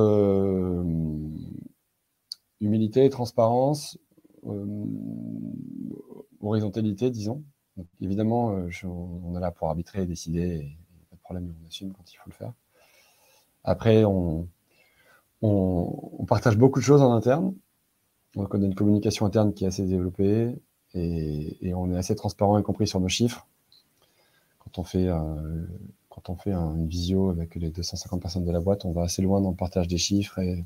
humilité, transparence, horizontalité, disons. évidemment, euh, on est là pour arbitrer et décider, et, pas de problème, on assume quand il faut le faire. Après, on, on, partage beaucoup de choses en interne. On a une communication interne qui est assez développée et, on est assez transparent, y compris sur nos chiffres. Quand on fait, euh, quand on fait une visio avec les 250 personnes de la boîte, on va assez loin dans le partage des chiffres et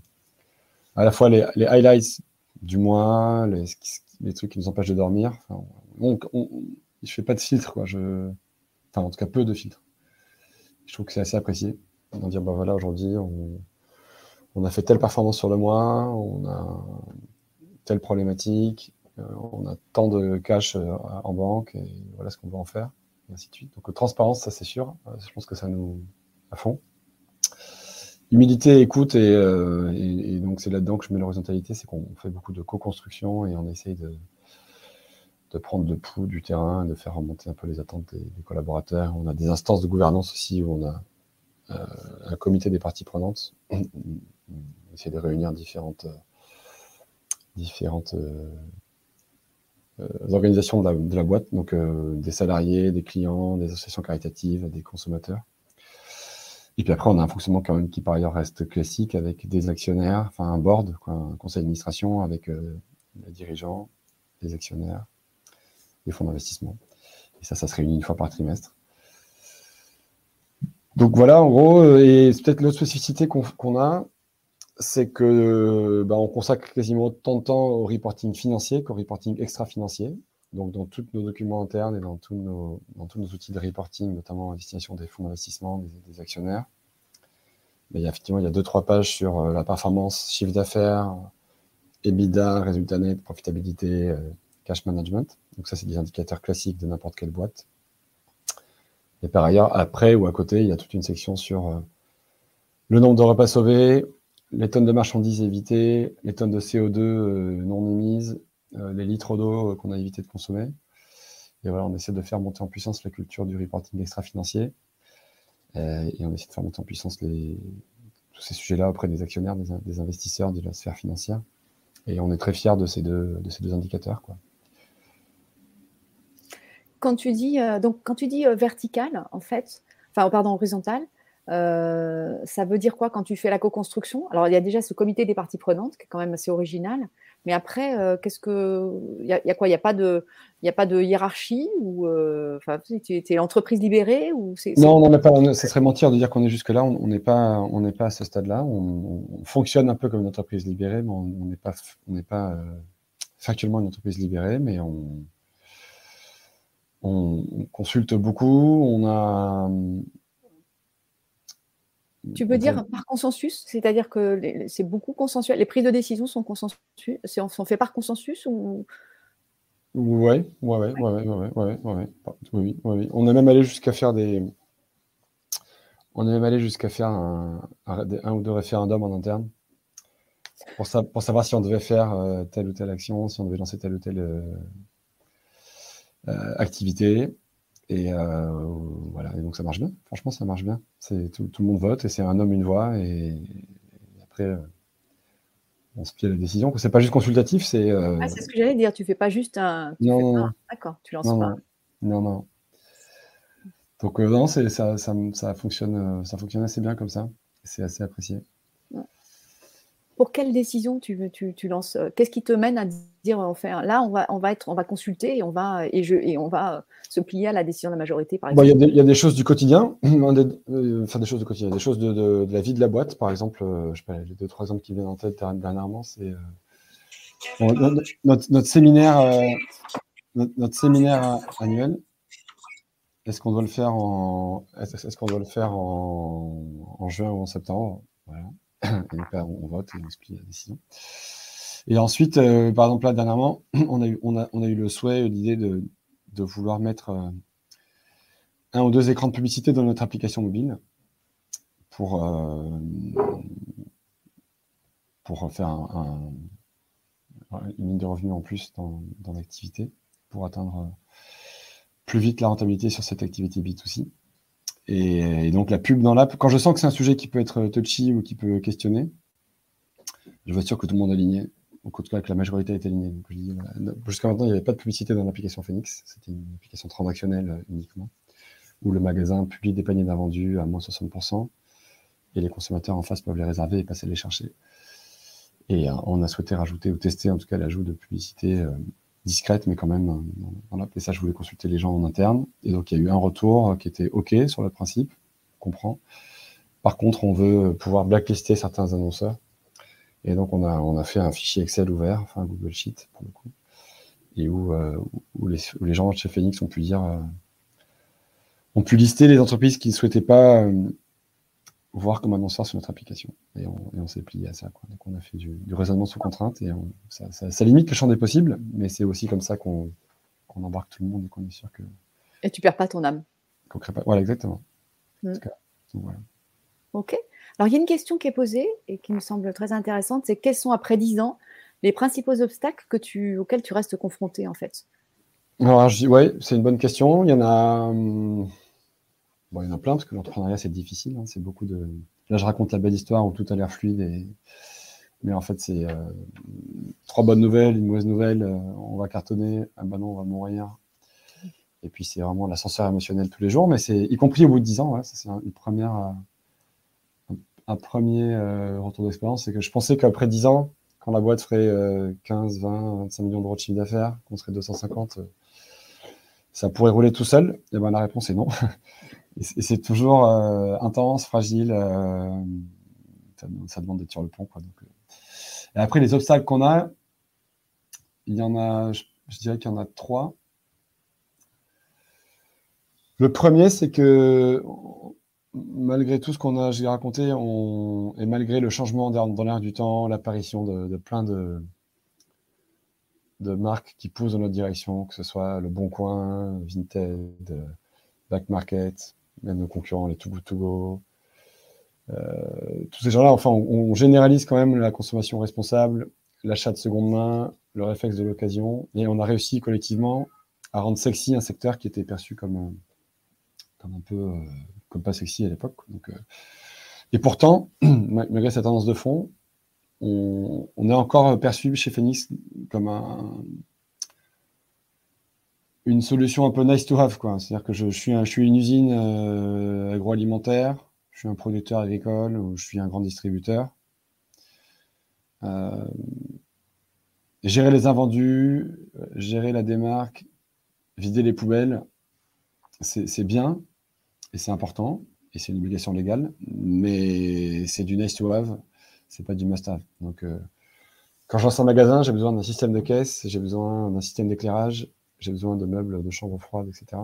à la fois les, highlights du mois, les, les trucs qui nous empêchent de dormir. Enfin, on, je fais pas de filtre, quoi. Je, enfin, en tout cas, peu de filtres. Je trouve que c'est assez apprécié. On dire, bah voilà, aujourd'hui, on, a fait telle performance sur le mois, on a telle problématique, euh, on a tant de cash euh, en banque, et voilà ce qu'on va en faire, ainsi de suite. Donc, transparence, ça c'est sûr. Euh, je pense que ça nous à fond. Humilité, écoute, euh, et, donc c'est là-dedans que je mets l'horizontalité, c'est qu'on fait beaucoup de co-construction et on essaye de, de prendre le pouls du terrain, de faire remonter un peu les attentes des, collaborateurs. On a des instances de gouvernance aussi où on a euh, un comité des parties prenantes. On essaie de réunir différentes, différentes organisations de la, boîte, donc des salariés, des clients, des associations caritatives, des consommateurs. Et puis après, on a un fonctionnement qui par ailleurs reste classique avec des actionnaires, enfin un board, un conseil d'administration avec les dirigeants, les actionnaires, les fonds d'investissement. Et ça, ça se réunit une fois par trimestre. Donc voilà, en gros, euh, et peut-être l'autre spécificité qu'on a, c'est que bah, on consacre quasiment autant de temps au reporting financier qu'au reporting extra-financier. Donc dans tous nos documents internes et dans tous nos, dans tous nos outils de reporting, notamment à destination des fonds d'investissement, des, actionnaires. Mais il y a, effectivement, il y a deux, trois pages sur euh, la performance, chiffre d'affaires, EBITDA, résultat net, profitabilité, euh, cash management. Donc ça, c'est des indicateurs classiques de n'importe quelle boîte. Et par ailleurs, après ou à côté, il y a toute une section sur euh, le nombre de repas sauvés, les tonnes de marchandises évitées, les tonnes de CO2 euh, non émises, les litres d'eau qu'on a évité de consommer. Et voilà, on essaie de faire monter en puissance la culture du reporting extra-financier. et on essaie de faire monter en puissance tous ces sujets-là auprès des actionnaires, des, investisseurs de la sphère financière. Et on est très fiers de ces deux, indicateurs. Quoi quand tu dis, euh, donc, quand tu dis euh, vertical, en fait, enfin, pardon, horizontal, euh, ça veut dire quoi quand tu fais la co-construction? Alors, il y a déjà ce comité des parties prenantes qui est quand même assez original. Mais après, qu'est-ce que. Il y, a quoi? Il n'y a, pas de, a pas de hiérarchie ou, Enfin, tu es, l'entreprise libérée ou Non, on pas. Ce serait mentir de dire qu'on est jusque-là. On n'est pas, on pas à ce stade-là. On, fonctionne un peu comme une entreprise libérée, mais on n'est pas, on n'est pas factuellement une entreprise libérée, mais on on, consulte beaucoup, on a. Tu veux dire par consensus, c'est-à-dire que c'est beaucoup consensuel. Les prises de décision sont consensuelles, sont faites par consensus ou? Ouais, ouais, ouais, ouais, ouais, ouais, ouais, oui, oui, On est même allé jusqu'à faire des, on est même allé jusqu'à faire un, un, ou deux référendums en interne pour, pour savoir si on devait faire euh, telle ou telle action, si on devait lancer telle ou telle euh, euh, activité. Et euh, voilà, et donc ça marche bien. Franchement, ça marche bien. C'est tout, le monde vote et c'est un homme une voix. Et, après, euh, on se plie à la décision. C'est pas juste consultatif, c'est. Ah, c'est ce que j'allais dire. Tu fais pas juste un. non, D'accord, tu lances pas. Non, non. Donc non, ça, ça, ça, fonctionne, ça fonctionne assez bien comme ça. C'est assez apprécié pour quelle décision tu, tu, tu lances euh, Qu'est-ce qui te mène à dire on fait, là on va, on va être, on va consulter et on va et je et on va euh, se plier à la décision de la majorité par exemple. Il y, a des choses du quotidien, euh, enfin des choses du quotidien, des choses de, de, la vie de la boîte par exemple. je sais pas, les deux trois exemples qui viennent en tête dernièrement, c'est notre, séminaire, notre, séminaire annuel. Est-ce qu'on doit le faire en, est-ce qu'on doit le faire en, en juin ou en septembre? Voilà. on vote et on explique la décision. Et ensuite, euh, par exemple, là, dernièrement, on a eu, le souhait, l'idée de, vouloir mettre euh, un ou deux écrans de publicité dans notre application mobile pour, euh, pour faire un, une ligne de revenus en plus dans, l'activité, pour atteindre plus vite la rentabilité sur cette activité B2C. Et, donc la pub dans l'app, quand je sens que c'est un sujet qui peut être touchy ou qui peut questionner, je veux sûr que tout le monde est aligné. Au tout cas, que la majorité est alignée. Jusqu'à maintenant, il n'y avait pas de publicité dans l'application Phoenix. C'était une application transactionnelle euh, uniquement, où le magasin publie des paniers d'invendus à moins 60%, et les consommateurs en face peuvent les réserver et passer les chercher. Et euh, on a souhaité rajouter ou tester en tout cas l'ajout de publicité euh, discrète, mais quand même, voilà. Et ça, je voulais consulter les gens en interne. Et donc, il y a eu un retour qui était OK sur le principe, on comprend. Par contre, on veut pouvoir blacklister certains annonceurs. Et donc, on a, on a fait un fichier Excel ouvert, enfin, Google Sheet, pour le coup, et où, euh, où, les, les, gens de chez Phoenix ont pu dire, euh, ont pu lister les entreprises qui ne souhaitaient pas euh, voir comme annonceur sur notre application. Et on, s'est plié à ça. Donc on a fait du, raisonnement sous contrainte et ça, limite le champ des possibles, mais c'est aussi comme ça qu'on embarque tout le monde et qu'on est sûr que. Et tu perds pas ton âme. pas... Voilà, exactement. Hmm. Ok. Alors il y a une question qui est posée et qui me semble très intéressante, c'est quels sont après 10 ans les principaux obstacles auxquels tu restes confronté en fait? Alors, ouais, c'est une bonne question. Il y en a. Hum, il y en a plein parce que l'entrepreneuriat c'est difficile. Hein. c'est beaucoup de. Là, je raconte la belle histoire où tout a l'air fluide Mais en fait, c'est trois bonnes nouvelles, une mauvaise nouvelle, on va cartonner, ah ben non, on va mourir. Et puis c'est vraiment l'ascenseur émotionnel tous les jours, mais c'est y compris au bout de dix ans, c'est une première, un, premier retour d'expérience, c'est que je pensais qu'après dix ans, quand la boîte ferait 15, 20, 25 millions d'euros de chiffre d'affaires, qu'on serait 250, ça pourrait rouler tout seul Et ben la réponse est non. et c'est toujours euh, intense, fragile. Euh, ça, demande d'être sur le pont. Quoi, donc, euh. Après, les obstacles qu'on a, il y en a, je, dirais qu'il y en a trois. Le premier, c'est que malgré tout ce qu'on a raconté, on, et malgré le changement dans l'air du temps, l'apparition de, plein de, marques qui poussent dans notre direction, que ce soit le Bon Coin, Vinted, Back Market, même nos concurrents, les Too Good. Euh, tous ces gens-là, enfin, on, généralise quand même la consommation responsable, l'achat de seconde main, le réflexe de l'occasion, et on a réussi collectivement à rendre sexy un secteur qui était perçu comme, euh, un peu euh, comme pas sexy à l'époque. Donc, et pourtant, malgré cette tendance de fond, on, est encore perçu chez Phoenix comme une solution un peu nice to have. C'est-à-dire que je, suis je, suis une usine euh, agroalimentaire, je suis un producteur agricole ou je suis un grand distributeur. Euh, gérer les invendus, gérer la démarque, vider les poubelles, c'est bien et c'est important et c'est une obligation légale, mais c'est du nice to have c'est pas du must-have. Donc, euh, quand je lance un magasin, j'ai besoin d'un système de caisse, j'ai besoin d'un système d'éclairage, j'ai besoin de meubles de chambre froide, etc.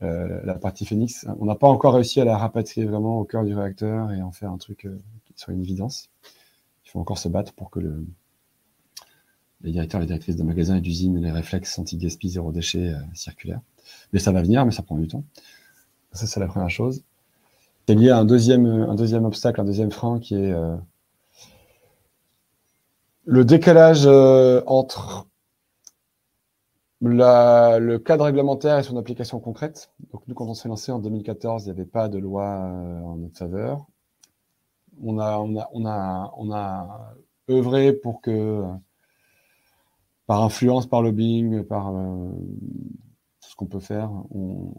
Euh, la partie Phoenix, on n'a pas encore réussi à la rapatrier vraiment au cœur du réacteur et en faire un truc euh, qui soit une évidence. Il faut encore se battre pour que le, les directeurs, les directrices de magasins et d'usines aient les réflexes anti-gaspi, zéro déchet circulaire. Mais ça va venir, mais ça prend du temps. Ça, c'est la première chose. C'est lié à un deuxième, un deuxième obstacle, un deuxième frein qui est euh, le décalage euh, entre le cadre réglementaire et son application concrète. Donc nous, quand on s'est lancé en 2014, il n'y avait pas de loi euh, en notre faveur. On a, on a, œuvré pour que, par influence, par lobbying, par tout ce qu'on peut faire, on,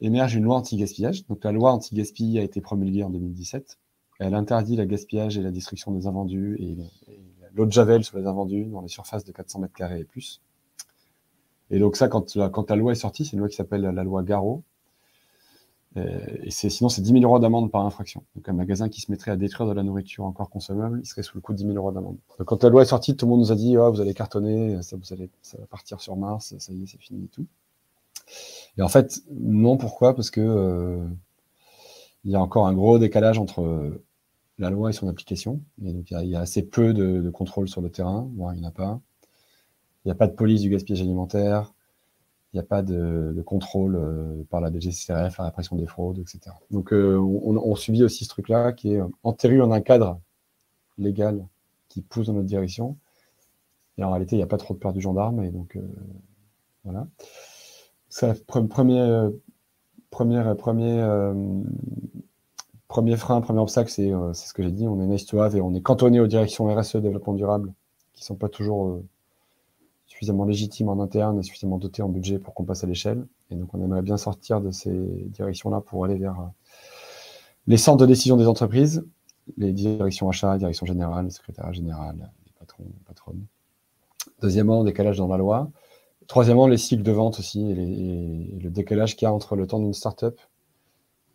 émerge une loi anti-gaspillage. Donc la loi anti-gaspillage a été promulguée en 2017. Elle interdit la gaspillage et la destruction des invendus et, l'eau de javel sur les invendus dans les surfaces de 400 mètres carrés et plus. Et donc ça, quand la, loi est sortie, c'est une loi qui s'appelle la loi Garot. Et c'est, sinon, c'est 10 000 euros d'amende par infraction. Donc un magasin qui se mettrait à détruire de la nourriture encore consommable, il serait sous le coup de 10 000 euros d'amende. Donc quand la loi est sortie, tout le monde nous a dit oh, vous allez cartonner, ça, ça va partir sur Mars, ça y est, c'est fini et tout. Et en fait, non, pourquoi? Parce que euh, il y a encore un gros décalage entre euh, la loi et son application. Et donc, il y, a, assez peu de, contrôle sur le terrain, il n'y en a pas. Il n'y a pas de police du gaspillage alimentaire. Il n'y a pas de, contrôle euh, par la DGCCRF, la répression des fraudes, etc. Donc, on, subit aussi ce truc-là qui est enterré dans un cadre légal qui pousse dans notre direction. Et en réalité, il n'y a pas trop de peur du gendarme. Et donc, voilà premier, euh, premier, euh, premier, euh, premier frein, premier obstacle, c'est ce que j'ai dit. On est nice to have et on est cantonné aux directions RSE, développement durable, qui ne sont pas toujours suffisamment légitimes en interne et suffisamment dotées en budget pour qu'on passe à l'échelle. Et donc, on aimerait bien sortir de ces directions-là pour aller vers les centres de décision des entreprises, les directions achats, direction générale, secrétaire général, les patrons, patronnes. Deuxièmement, décalage dans la loi. Troisièmement, les cycles de vente aussi et, le décalage qu'il y a entre le temps d'une startup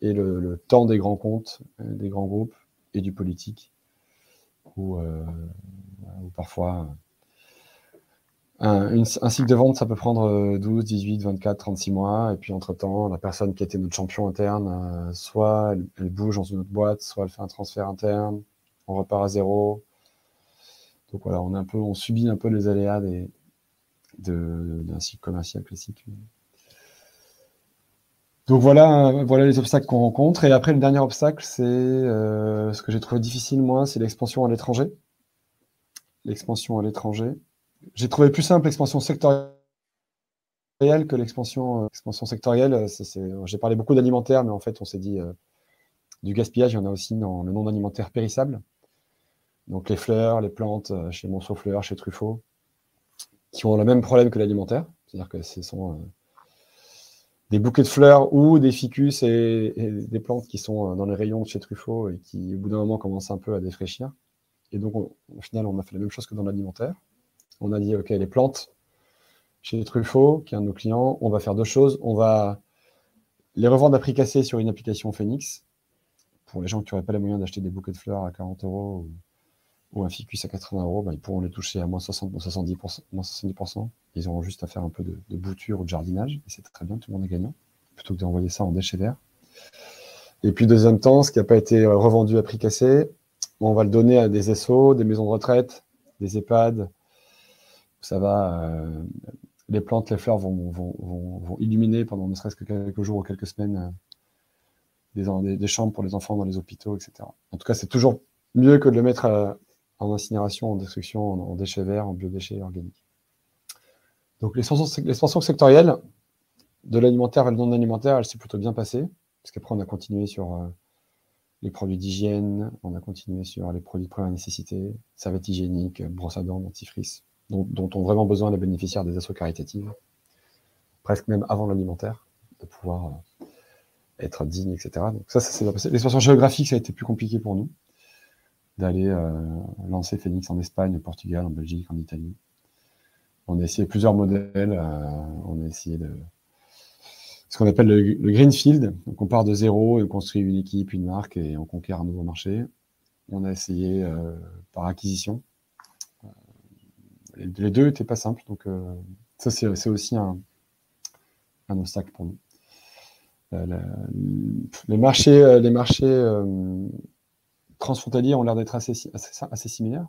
et le, temps des grands comptes, euh, des grands groupes et du politique, euh, parfois un, cycle de vente, ça peut prendre 12, 18, 24, 36 mois, et puis entre-temps, la personne qui était notre champion interne, euh, soit elle, bouge dans une autre boîte, soit elle fait un transfert interne, on repart à zéro. Donc voilà, on, on subit un peu les aléas des, d'un cycle commercial classique. Donc voilà, les obstacles qu'on rencontre. Et après, le dernier obstacle, c'est euh, ce que j'ai trouvé difficile, moi, c'est l'expansion à l'étranger. L'expansion à l'étranger. J'ai trouvé plus simple l'expansion sectorielle que l'expansion euh, sectorielle. J'ai parlé beaucoup d'alimentaire, mais en fait, on s'est dit euh, du gaspillage, il y en a aussi dans le non alimentaire périssable. Donc les fleurs, les plantes chez Monceau Fleurs, chez Truffaut, qui ont le même problème que l'alimentaire. C'est-à-dire que ce sont des bouquets de fleurs ou des ficus et, des plantes qui sont dans les rayons de chez Truffaut et qui, au bout d'un moment, commencent un peu à défraîchir. Et donc, au final, on a fait la même chose que dans l'alimentaire. On a dit, OK, les plantes, chez Truffaut, qui est un de nos clients, on va faire deux choses. On va les revendre à prix cassé sur une application Phoenix. Pour les gens qui n'auraient pas les moyens d'acheter des bouquets de fleurs à 40 euros ou, un ficus à 80 euros, ben, ils pourront les toucher à moins 60, 70%, 70%. Ils auront juste à faire un peu de, bouture ou de jardinage. Et c'est très bien, tout le monde est gagnant. Plutôt que d'envoyer ça en déchets verts. Et puis, deuxième temps, ce qui n'a pas été revendu à prix cassé, on va le donner à des SO, des maisons de retraite, des EHPAD. Ça va, euh, les plantes, les fleurs vont, illuminer pendant ne serait-ce que quelques jours ou quelques semaines euh, des, chambres pour les enfants dans les hôpitaux, etc. En tout cas, c'est toujours mieux que de le mettre euh, en incinération, en destruction, en, déchets verts, en biodéchets organiques. Donc l'expansion sectorielle de l'alimentaire et le non-alimentaire, elle s'est plutôt bien passée, parce qu'après on a continué sur euh, les produits d'hygiène, on a continué sur les produits de première nécessité, serviettes hygiéniques, brosse à dents, dentifrice dont, ont vraiment besoin les bénéficiaires des assauts caritatives, presque même avant l'alimentaire, de pouvoir euh, être digne, etc. Donc ça, ça c'est l'expansion géographique, ça a été plus compliqué pour nous d'aller euh, lancer Phoenix en Espagne, au Portugal, en Belgique, en Italie. On a essayé plusieurs modèles. Euh, on a essayé de ce qu'on appelle le, greenfield. Donc on part de zéro et on construit une équipe, une marque et on conquiert un nouveau marché. On a essayé par acquisition les deux n'étaient pas simples. Donc, euh, ça, c'est aussi un, obstacle pour nous. Euh, les marchés, euh, les marchés transfrontaliers ont l'air d'être assez, similaires.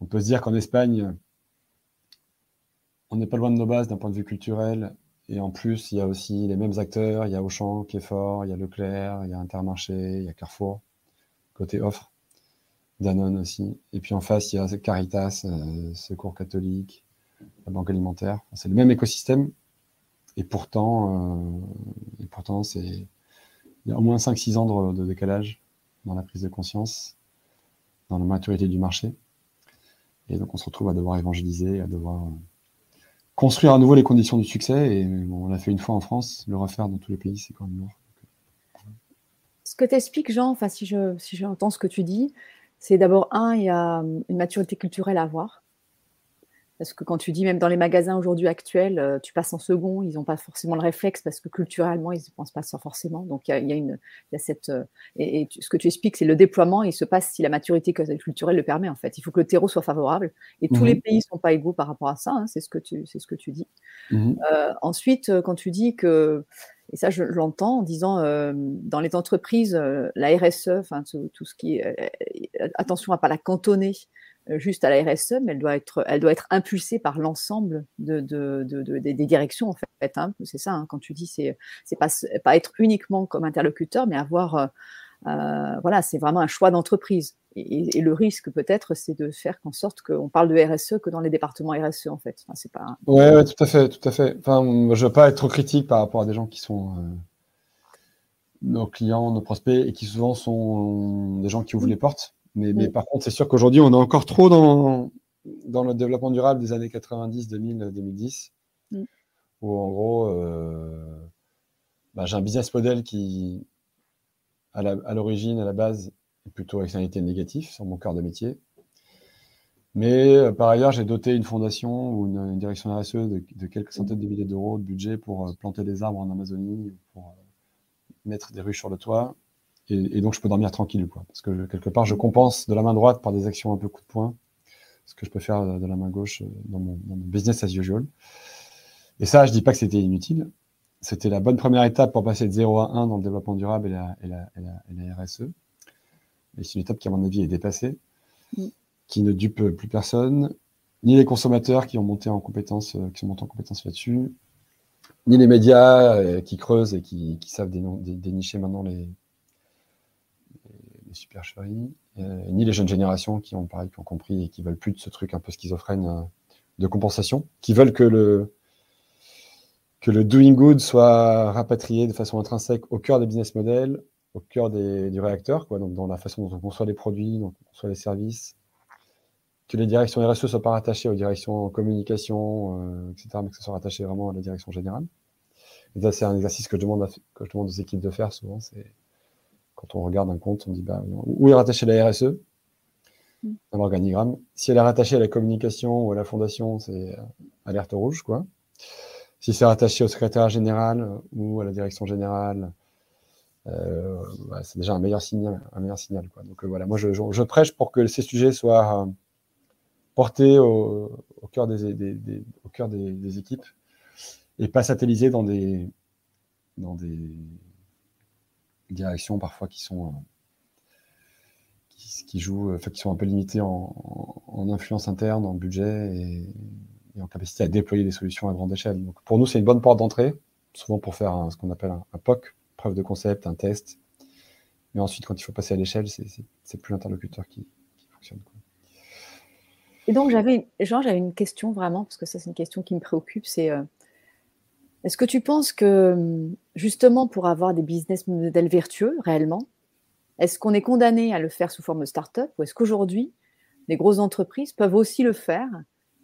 On peut se dire qu'en Espagne, on n'est pas loin de nos bases d'un point de vue culturel. Et en plus, il y a aussi les mêmes acteurs. Il y a Auchan qui est fort, il y a Leclerc, il y a Intermarché, il y a Carrefour, côté offre. Danone aussi. Et puis en face, il y a Caritas, euh, Secours catholique, la Banque alimentaire. C'est le même écosystème. Et pourtant, euh, et pourtant c'est, il y a au moins 5-6 ans de, décalage dans la prise de conscience, dans la maturité du marché. Et donc on se retrouve à devoir évangéliser, à devoir euh, construire à nouveau les conditions du succès. Et on l'a fait une fois en France, le refaire dans tous les pays, c'est quand même lourd. Ce que tu expliques, Jean, enfin, si je, si j'entends ce que tu dis, c'est d'abord, un, il y a hum, une maturité culturelle à avoir. Parce que quand tu dis, même dans les magasins aujourd'hui actuels, euh, tu passes en second, ils n'ont pas forcément le réflexe parce que culturellement, ils ne pensent pas ça forcément. Donc, il y a, y cette. Euh, et, ce que tu expliques, c'est le déploiement, il se passe si la maturité culturelle le permet, en fait. Il faut que le terreau soit favorable. Et tous les mmh pays ne sont pas égaux par rapport à ça, hein, c'est ce, que tu, ce que tu dis. Mmh euh, ensuite, quand tu dis que et ça, je, l'entends en disant, euh, dans les entreprises, euh, la RSE, enfin tout, ce qui est, euh, attention à pas la cantonner juste à la RSE, mais elle doit être, elle doit être impulsée par l'ensemble de, des directions en fait. Hein. c'est ça, hein, quand tu dis, c'est, pas, pas être uniquement comme interlocuteur, mais avoir euh, voilà, c'est vraiment un choix d'entreprise. Et, le risque peut-être, c'est de faire en sorte qu'on parle de RSE que dans les départements RSE en fait. Enfin, c'est pas. Ouais, tout à fait, tout à fait. Enfin, je veux pas être trop critique par rapport à des gens qui sont euh, nos clients, nos prospects et qui souvent sont des gens qui ouvrent les portes. Mais, mais par contre, c'est sûr qu'aujourd'hui, on est encore trop dans dans le développement durable des années 90, 2000, 2010, où en gros, euh, bah, j'ai un business model qui à l'origine, à, la base, plutôt externalité négative sur mon cœur de métier. Mais euh, par ailleurs, j'ai doté une fondation ou une, direction RSE de, quelques centaines de milliers d'euros de budget pour euh, planter des arbres en Amazonie, pour mettre des rues sur le toit. Et, donc, je peux dormir tranquille. Quoi, parce que quelque part, je compense de la main droite par des actions un peu coup de poing, ce que je peux faire de la main gauche dans mon, dans mon business as usual. Et ça, je dis pas que c'était inutile c'était la bonne première étape pour passer de 0 à 1 dans le développement durable et la, et la, et la, RSE. Mais c'est une étape qui, à mon avis, est dépassée, mm. qui ne dupe plus personne, ni les consommateurs qui ont monté en compétence, euh, qui sont montés en compétence là-dessus, ni les médias euh, qui creusent et qui, qui savent dénicher maintenant les, les supercheries, euh, ni les jeunes générations qui ont pareil, qui ont compris et qui veulent plus de ce truc un peu schizophrène de compensation, qui veulent que le, que le doing good soit rapatrié de façon intrinsèque au cœur des business models au cœur du réacteur, quoi, donc dans la façon dont on conçoit les produits, dont on conçoit les services, que les directions RSE soient pas rattachées aux directions communication, euh, etc., mais que ce soit rattaché vraiment à la direction générale. Ça, c'est un exercice que je demande, que je demande aux équipes de faire souvent. C'est quand on regarde un compte, on dit bah, où est rattaché la RSE mm. dans l'organigramme. Si elle est rattachée à la communication ou à la fondation, c'est euh, alerte rouge, quoi. Si c'est rattaché au secrétaire général ou à la direction générale, euh, bah, c'est déjà un meilleur signal. Un meilleur signal quoi. Donc euh, voilà, moi je, je, prêche pour que ces sujets soient euh, portés au, au, cœur, des, des, des au cœur des, des, équipes et pas satellisés dans des, dans des directions parfois qui sont qui, qui, jouent, enfin, qui sont un peu limitées en, en, influence interne, en budget et, en capacité à déployer des solutions à grande échelle. Donc pour nous, c'est une bonne porte d'entrée, souvent pour faire ce qu'on appelle un, POC, preuve de concept, un test. Mais ensuite, quand il faut passer à l'échelle, c'est plus l'interlocuteur qui, fonctionne. Et donc, j'avais j'avais une question vraiment, parce que ça, c'est une question qui me préoccupe, c'est euh, est-ce que tu penses que, justement, pour avoir des business models vertueux, réellement, est-ce qu'on est condamné à le faire sous forme de start-up ou est-ce qu'aujourd'hui, les grosses entreprises peuvent aussi le faire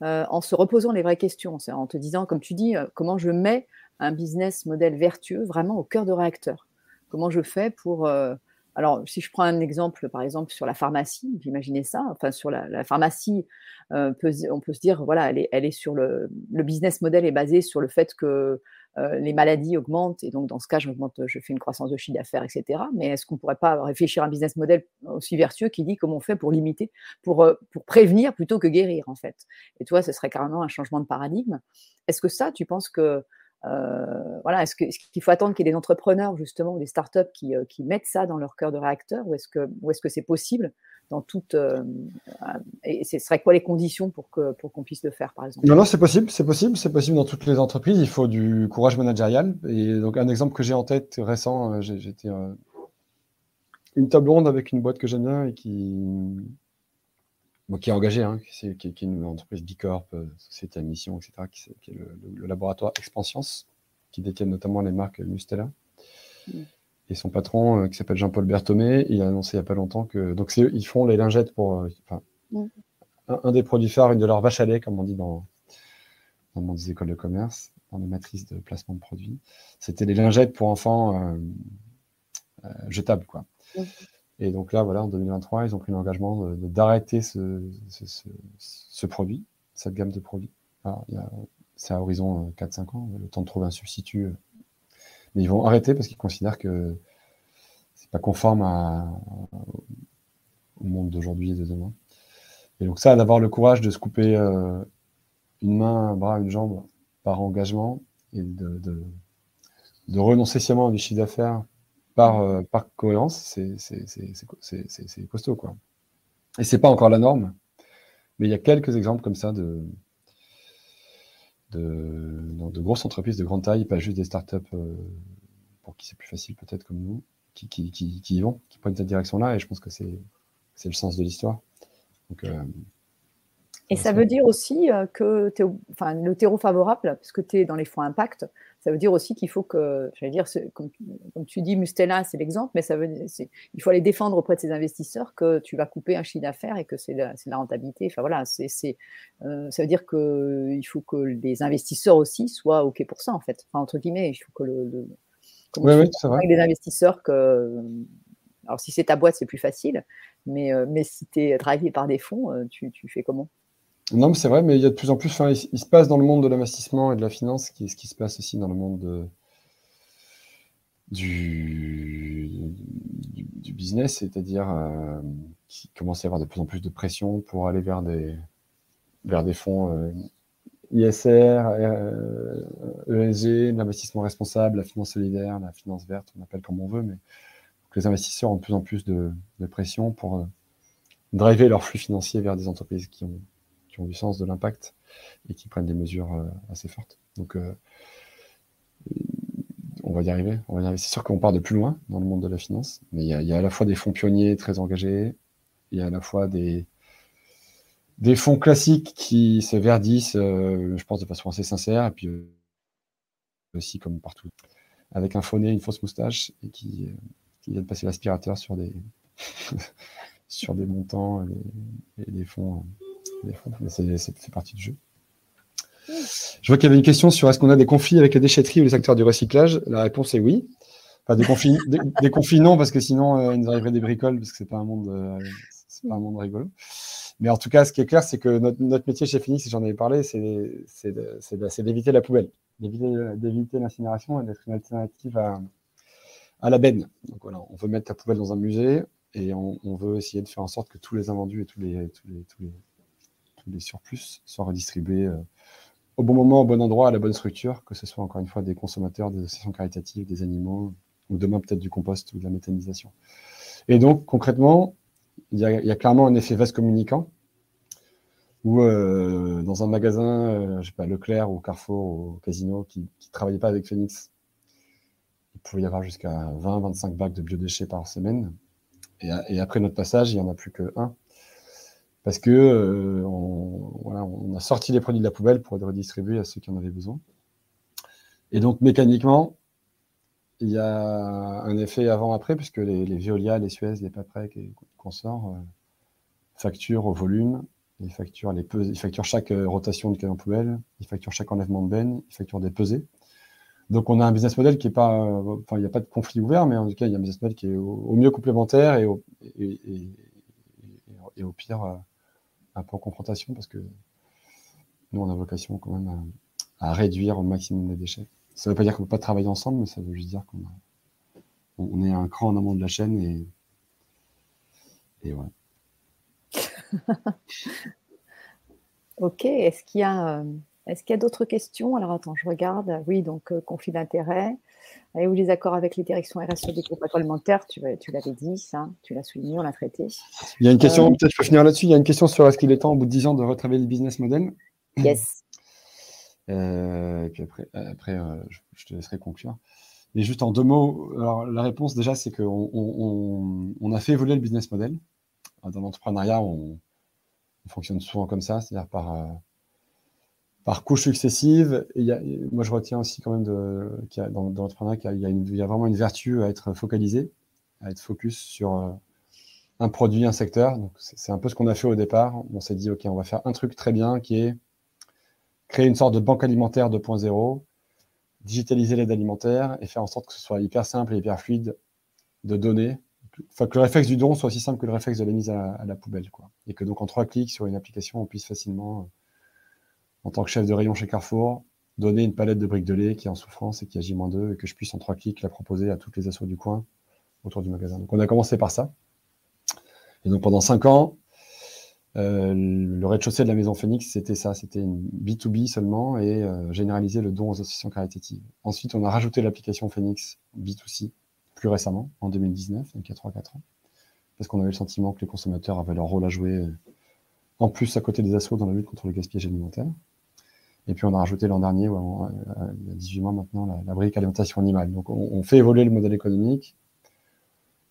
euh, en se reposant les vraies questions, en te disant, comme tu dis, euh, comment je mets un business model vertueux vraiment au cœur de réacteur. Comment je fais pour... Euh, alors, si je prends un exemple, par exemple, sur la pharmacie, imaginez ça, enfin, sur la, pharmacie, euh, on peut se dire, voilà, elle est, elle est sur le, le business model est basé sur le fait que euh, les maladies augmentent et donc dans ce cas, je, fais une croissance de chiffre d'affaires, etc. Mais est-ce qu'on ne pourrait pas réfléchir à un business model aussi vertueux qui dit comment on fait pour limiter, pour, pour prévenir plutôt que guérir, en fait? Et toi, ce serait carrément un changement de paradigme. Est-ce que ça, tu penses que euh, voilà, est-ce qu'il faut attendre qu'il y ait des entrepreneurs justement ou des startups qui, euh, qui mettent ça dans leur cœur de réacteur ou est-ce que est-ce que c'est possible dans toute euh, et ce serait quoi les conditions pour que pour qu'on puisse le faire par exemple? Non non c'est possible c'est possible c'est possible dans toutes les entreprises. Il faut du courage managérial. Et donc un exemple que j'ai en tête récent j'étais une table ronde avec une boîte que j'aime bien et qui qui est engagé, hein, qui, est, qui, est, une entreprise Bicorp, euh, société à mission, etc., qui, qui est le, laboratoire Expanscience, qui détient notamment les marques Mustela. Mm. Et son patron, euh, qui s'appelle Jean-Paul Berthomé, il a annoncé il n'y a pas longtemps que. Donc, ils font les lingettes pour. Euh, mm. un, des produits phares, une de leurs vaches à lait, comme on dit dans, dans le monde des écoles de commerce, dans les matrices de placement de produits, c'était les lingettes pour enfants jetables, quoi. Mm. Et donc là, voilà, en 2023, ils ont pris l'engagement d'arrêter ce, ce, produit, cette gamme de produits. C'est à horizon 4-5 euh, ans, le temps de trouver un substitut. Euh. Mais ils vont arrêter parce qu'ils considèrent que c'est pas conforme au monde d'aujourd'hui et de demain. Et donc ça, d'avoir le courage de se couper euh, une main, un bras, une jambe par engagement et de, de, de renoncer sciemment à du chiffre d'affaires par, euh, par cohérence, c'est costaud. Quoi. Et c'est pas encore la norme, mais il y a quelques exemples comme ça de, de, de grosses entreprises de grande taille, pas juste des startups euh, pour qui c'est plus facile peut-être comme nous, qui, qui, qui, y vont, qui prennent cette direction-là, et je pense que c'est le sens de l'histoire. Euh, et ça veut dire aussi que es, enfin, le terreau favorable, parce que tu es dans les fonds impact, ça veut dire aussi qu'il faut que, j'allais dire, comme, tu dis, Mustela, c'est l'exemple, mais ça veut il faut aller défendre auprès de ces investisseurs que tu vas couper un chiffre d'affaires et que c'est la, la, rentabilité. Enfin voilà, c'est, euh, ça veut dire qu'il faut que les investisseurs aussi soient OK pour ça, en fait. Enfin, entre guillemets, il faut que le. le oui, oui, c'est vrai. les investisseurs que. Alors, si c'est ta boîte, c'est plus facile, mais, euh, mais si tu es drivé par des fonds, euh, tu, tu fais comment? Non, mais c'est vrai, mais il y a de plus en plus. Enfin, il, se passe dans le monde de l'investissement et de la finance, qui ce qui se passe aussi dans le monde de, du, business, c'est-à-dire euh, qu'il commence à y avoir de plus en plus de pression pour aller vers des, vers des fonds euh, ISR, euh, ESG, l'investissement responsable, la finance solidaire, la finance verte, on appelle comme on veut, mais les investisseurs ont de plus en plus de, de pression pour euh, driver leur flux financier vers des entreprises qui ont ont du sens de l'impact et qui prennent des mesures euh, assez fortes. Donc, euh, on va y arriver. On va y arriver. C'est sûr qu'on part de plus loin dans le monde de la finance, mais il y, a, à la fois des fonds pionniers très engagés, il y a à la fois des, fonds classiques qui se verdissent, euh, je pense, de façon assez sincère, et puis aussi comme partout, avec un faux nez, une fausse moustache, et qui, de passer l'aspirateur sur des, sur des montants et, des fonds. Des fait partie du jeu. Je vois qu'il y avait une question sur est-ce qu'on a des conflits avec les déchetteries ou les acteurs du recyclage. La réponse est oui. Enfin, des conflits, non, parce que sinon, euh, il nous arriverait des bricoles, parce que c'est pas un monde, euh, pas un monde rigolo. Mais en tout cas, ce qui est clair, c'est que notre, métier chez Phoenix, j'en avais parlé, c'est d'éviter la poubelle, d'éviter l'incinération et d'être une alternative à, la benne. Donc voilà, on veut mettre la poubelle dans un musée et on, on, veut essayer de faire en sorte que tous les invendus et tous les, tous les, tous les, les surplus soient redistribués euh, au bon moment, au bon endroit, à la bonne structure, que ce soit encore une fois des consommateurs, des associations caritatives, des animaux, ou demain peut-être du compost ou de la méthanisation. Et donc concrètement, il y a, clairement un effet vase communicant où euh, dans un magasin, euh, je sais pas, Leclerc ou Carrefour ou Casino qui ne travaillait pas avec Phoenix, il pouvait y avoir jusqu'à 20-25 bacs de biodéchets par semaine. Et, et, après notre passage, il n'y en a plus que un parce que euh, on, voilà, on, a sorti les produits de la poubelle pour les redistribuer à ceux qui en avaient besoin. Et donc mécaniquement, il y a un effet avant-après, puisque les, les Veolia, les Suez, les Paprec et consorts euh, facturent au volume, ils facturent, les chaque euh, rotation de camion poubelle, ils facturent chaque enlèvement de benne, ils facturent des pesées. Donc on a un business model qui est pas, enfin il n'y a pas de conflit ouvert, mais en tout cas il y a un business model qui est au, mieux complémentaire et au, et, et au pire en confrontation parce que nous, on a vocation quand même à, réduire au maximum les déchets. Ça ne veut pas dire qu'on ne peut pas travailler ensemble, mais ça veut juste dire qu'on on est un cran en amont de la chaîne et, et voilà. ok, est-ce qu'il y a, euh, est-ce qu'il y a d'autres questions? Alors attends, je regarde. Oui, donc euh, conflit d'intérêt. Avez-vous des accords avec les directions RSE des groupes agroalimentaires Tu, tu l'avais dit, ça, tu l'as souligné, on l'a traité. Il y a une question, euh, peut-être je peux finir là-dessus. Il y a une question sur est-ce qu'il est temps, au bout de 10 ans, de retravailler le business model? Yes. Euh, et puis après, après je, te laisserai conclure. Mais juste en deux mots, alors la réponse déjà, c'est qu'on on, on, a fait évoluer le business model. Dans l'entrepreneuriat, on, on, fonctionne souvent comme ça, c'est-à-dire par par couches successives. Moi, je retiens aussi quand même de, qu'il y a, dans, l'entrepreneuriat qu'il y a, vraiment une vertu à être focalisé, à être focus sur euh, un produit, un secteur. C'est un peu ce qu'on a fait au départ. On s'est dit, OK, on va faire un truc très bien qui est créer une sorte de banque alimentaire 2.0, digitaliser l'aide alimentaire et faire en sorte que ce soit hyper simple et hyper fluide de donner. Enfin, que le réflexe du don soit aussi simple que le réflexe de la mise à, la poubelle. Et que donc, en trois clics sur une application, on puisse facilement en tant que chef de rayon chez Carrefour, donner une palette de briques de lait qui est en souffrance et qui agit moins 2 et que je puisse en trois clics la proposer à toutes les assos du coin autour du magasin. Donc on a commencé par ça. Et donc pendant cinq ans, euh, le rez-de-chaussée de la maison Phoenix, c'était ça, c'était une B2B seulement et euh, généraliser le don aux associations caritatives. Ensuite, on a rajouté l'application Phoenix B2C plus récemment, en 2019, donc il y a 3-4 ans, parce qu'on avait le sentiment que les consommateurs avaient leur rôle à jouer, euh, en plus à côté des assos dans la lutte contre le gaspillage alimentaire. Et puis on a rajouté l'an dernier, euh, il y a 18 mois maintenant, la, brique alimentation animale. Donc on, fait évoluer le modèle économique,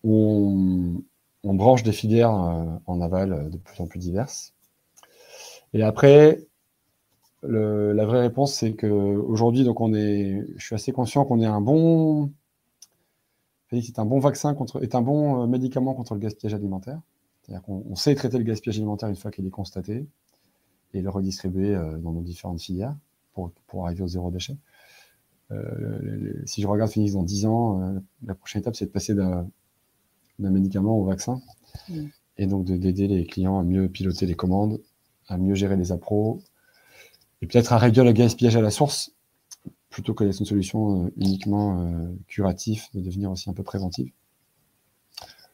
on, on branche des filières euh, en aval euh, de plus en plus diverses. Et après, la vraie réponse, c'est que aujourd'hui, donc on est, je suis assez conscient qu'on est un bon, un bon vaccin contre, est un bon médicament contre le gaspillage alimentaire. C'est-à-dire qu'on sait traiter le gaspillage alimentaire une fois qu'il est constaté et le redistribuer euh, dans nos différentes filières pour, pour arriver au zéro déchet. Euh, si je regarde Phoenix dans 10 ans, euh, la prochaine étape, c'est de passer d'un médicament au vaccin. Mm. Et donc d'aider les clients à mieux piloter les commandes, à mieux gérer les appros, et peut-être à réduire le gaspillage à la source, plutôt que d'être une solution uniquement curative, de devenir aussi un peu préventive.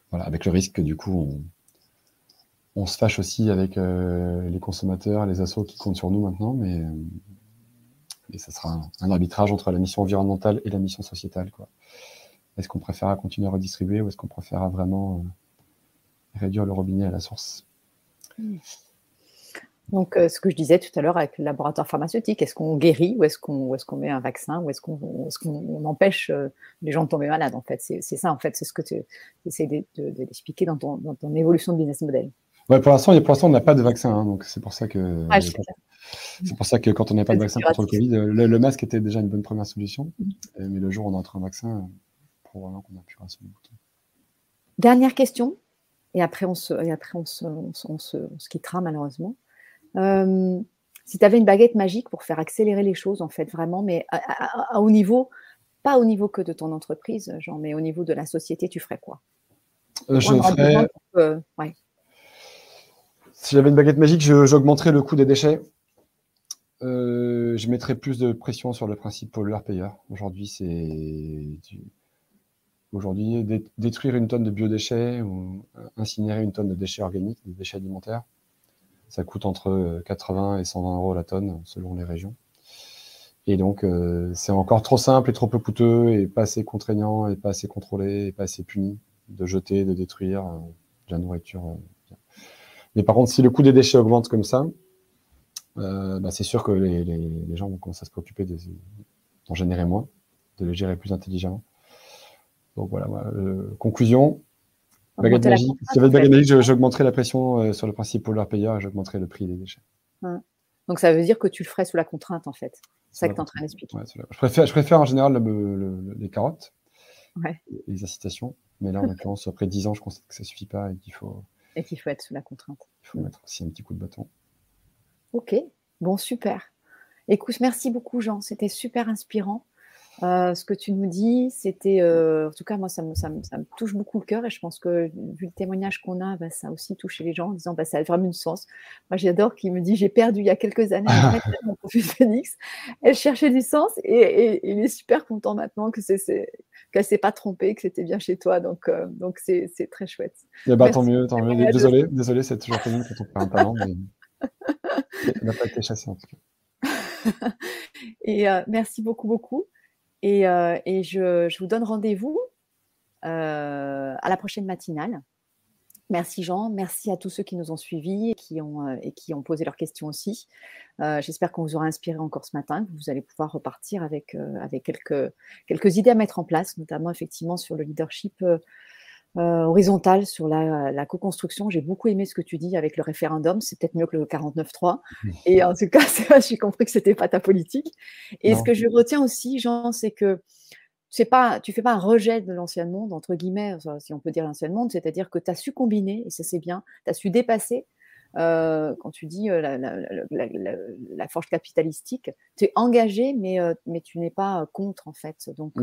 Voilà, avec le risque que du coup, on, on se fâche aussi avec euh, les consommateurs, les assos qui comptent sur nous maintenant, mais, euh, ça sera un, arbitrage entre la mission environnementale et la mission sociétale. Est-ce qu'on préférera continuer à redistribuer ou est-ce qu'on préférera vraiment euh, réduire le robinet à la source? Donc, ce que je disais tout à l'heure avec le laboratoire pharmaceutique, est-ce qu'on guérit ou est-ce qu'on met un vaccin ou est-ce qu'on empêche les gens de tomber malades en fait? C'est ça en fait, c'est ce que tu essaies d'expliquer dans ton évolution de business model. Ouais, pour l'instant, pour l'instant, on n'a pas de vaccin, hein, donc c'est pour ça que. Ah, c'est pour ça que quand on n'a pas de vaccin contre le Covid, le, masque était déjà une bonne première solution. Mm. Mais le jour où on entre un vaccin, probablement qu'on appuiera sur le bouton. Dernière question, et après on se, et après on se, on se, quittera malheureusement. Euh, si tu avais une baguette magique pour faire accélérer les choses, en fait, vraiment, mais à, haut niveau, pas au niveau que de ton entreprise, genre, mais au niveau de la société, tu ferais quoi? Euh, Je ferais... Si j'avais une baguette magique, j'augmenterais le coût des déchets. Euh, je mettrais plus de pression sur le principe pollueur-payeur. Aujourd'hui, c'est aujourd'hui détruire une tonne de biodéchets ou incinérer une tonne de déchets organiques, des déchets alimentaires. Ça coûte entre 80 et 120 euros la tonne selon les régions. Et donc, euh, c'est encore trop simple et trop peu coûteux et pas assez contraignant et pas assez contrôlé et pas assez puni de jeter, de détruire euh, de la nourriture. Euh, Mais par contre, si le coût des déchets augmente comme ça, bah, c'est sûr que les, les, gens vont commencer à se préoccuper d'en générer moins, de les gérer plus intelligemment. Donc voilà, conclusion. Baguette magique. Si j'avais baguette magique, j'augmenterais la pression sur le principe pollueur-payeur et j'augmenterais le prix des déchets. Donc ça veut dire que tu le ferais sous la contrainte en fait. C'est ça que tu es en train d'expliquer. je, préfère, je préfère en général les carottes, les incitations. Mais là, en l'occurrence, après 10 ans, je constate que ça ne suffit pas et qu'il faut. Et qu'il faut être sous la contrainte. Il faut mettre aussi un petit coup de bâton. Ok, bon, super. Écoute, merci beaucoup, Jean. C'était super inspirant. Euh, ce que tu nous dis, c'était, euh, en tout cas, moi, ça me, ça, me, touche beaucoup le cœur et je pense que, vu le témoignage qu'on a, bah, ça a aussi touché les gens en disant, bah, ça a vraiment une sens. Moi, j'adore qu'il me dit, j'ai perdu il y a quelques années mon profil Phoenix. Elle cherchait du sens et, il est super content maintenant que c'est, qu'elle ne s'est pas trompée, que c'était bien chez toi. Donc, euh, donc c'est, très chouette. Eh ben, tant mieux, tant mieux. Désolé, désolé, c'est toujours pénible quand on perd un talent, mais on n'a pas été chassé en tout cas. et merci beaucoup, beaucoup. Et, euh, je, vous donne rendez-vous euh, à la prochaine matinale. Merci Jean, merci à tous ceux qui nous ont suivis et qui ont, euh, posé leurs questions aussi. J'espère qu'on vous aura inspiré encore ce matin, que vous allez pouvoir repartir avec, quelques idées à mettre en place, notamment effectivement sur le leadership euh, horizontale sur la, co-construction. J'ai beaucoup aimé ce que tu dis avec le référendum. C'est peut-être mieux que le 49.3. Et en tout cas, j'ai compris que c'était pas ta politique. Et ce que je retiens aussi, Jean, c'est que c'est pas, tu fais pas un rejet de l'ancien monde, entre guillemets, si on peut dire l'ancien monde, c'est-à-dire que tu as su combiner, et ça c'est bien, tu as su dépasser, euh, quand tu dis euh, la, force capitalistique, tu es engagé, mais, mais tu n'es pas contre, en fait. Donc,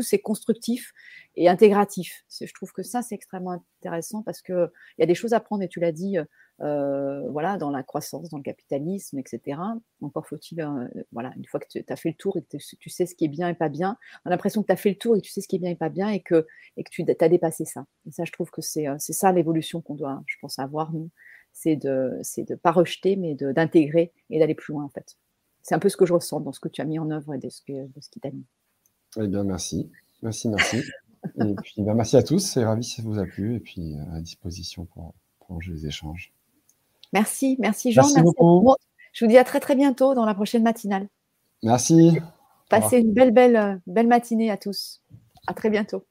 c'est constructif et intégratif. Je trouve que ça, c'est extrêmement intéressant parce qu'il y a des choses à prendre, et tu l'as dit, euh, voilà, dans la croissance, dans le capitalisme, etc. Encore faut-il, euh, voilà, une fois que tu as fait le tour et que tu sais ce qui est bien et pas bien, on a l'impression que tu as fait le tour et que tu sais ce qui est bien et pas bien et que, et que tu as dépassé ça. Et ça, je trouve que c'est ça l'évolution qu'on doit, je pense, avoir, nous. C'est de ne pas rejeter, mais d'intégrer et d'aller plus loin, en fait. C'est un peu ce que je ressens dans ce que tu as mis en œuvre et de ce, que, de ce qui. Eh bien, merci. Merci, merci. et puis, ben, merci à tous. C'est ravi si ça vous a plu. Et puis, euh, à disposition pour prolonger les échanges. Merci, merci Jean. Merci, beaucoup. Je vous dis à très, très bientôt dans la prochaine matinale. Merci. Passez une belle, belle, belle matinée à tous. À très bientôt.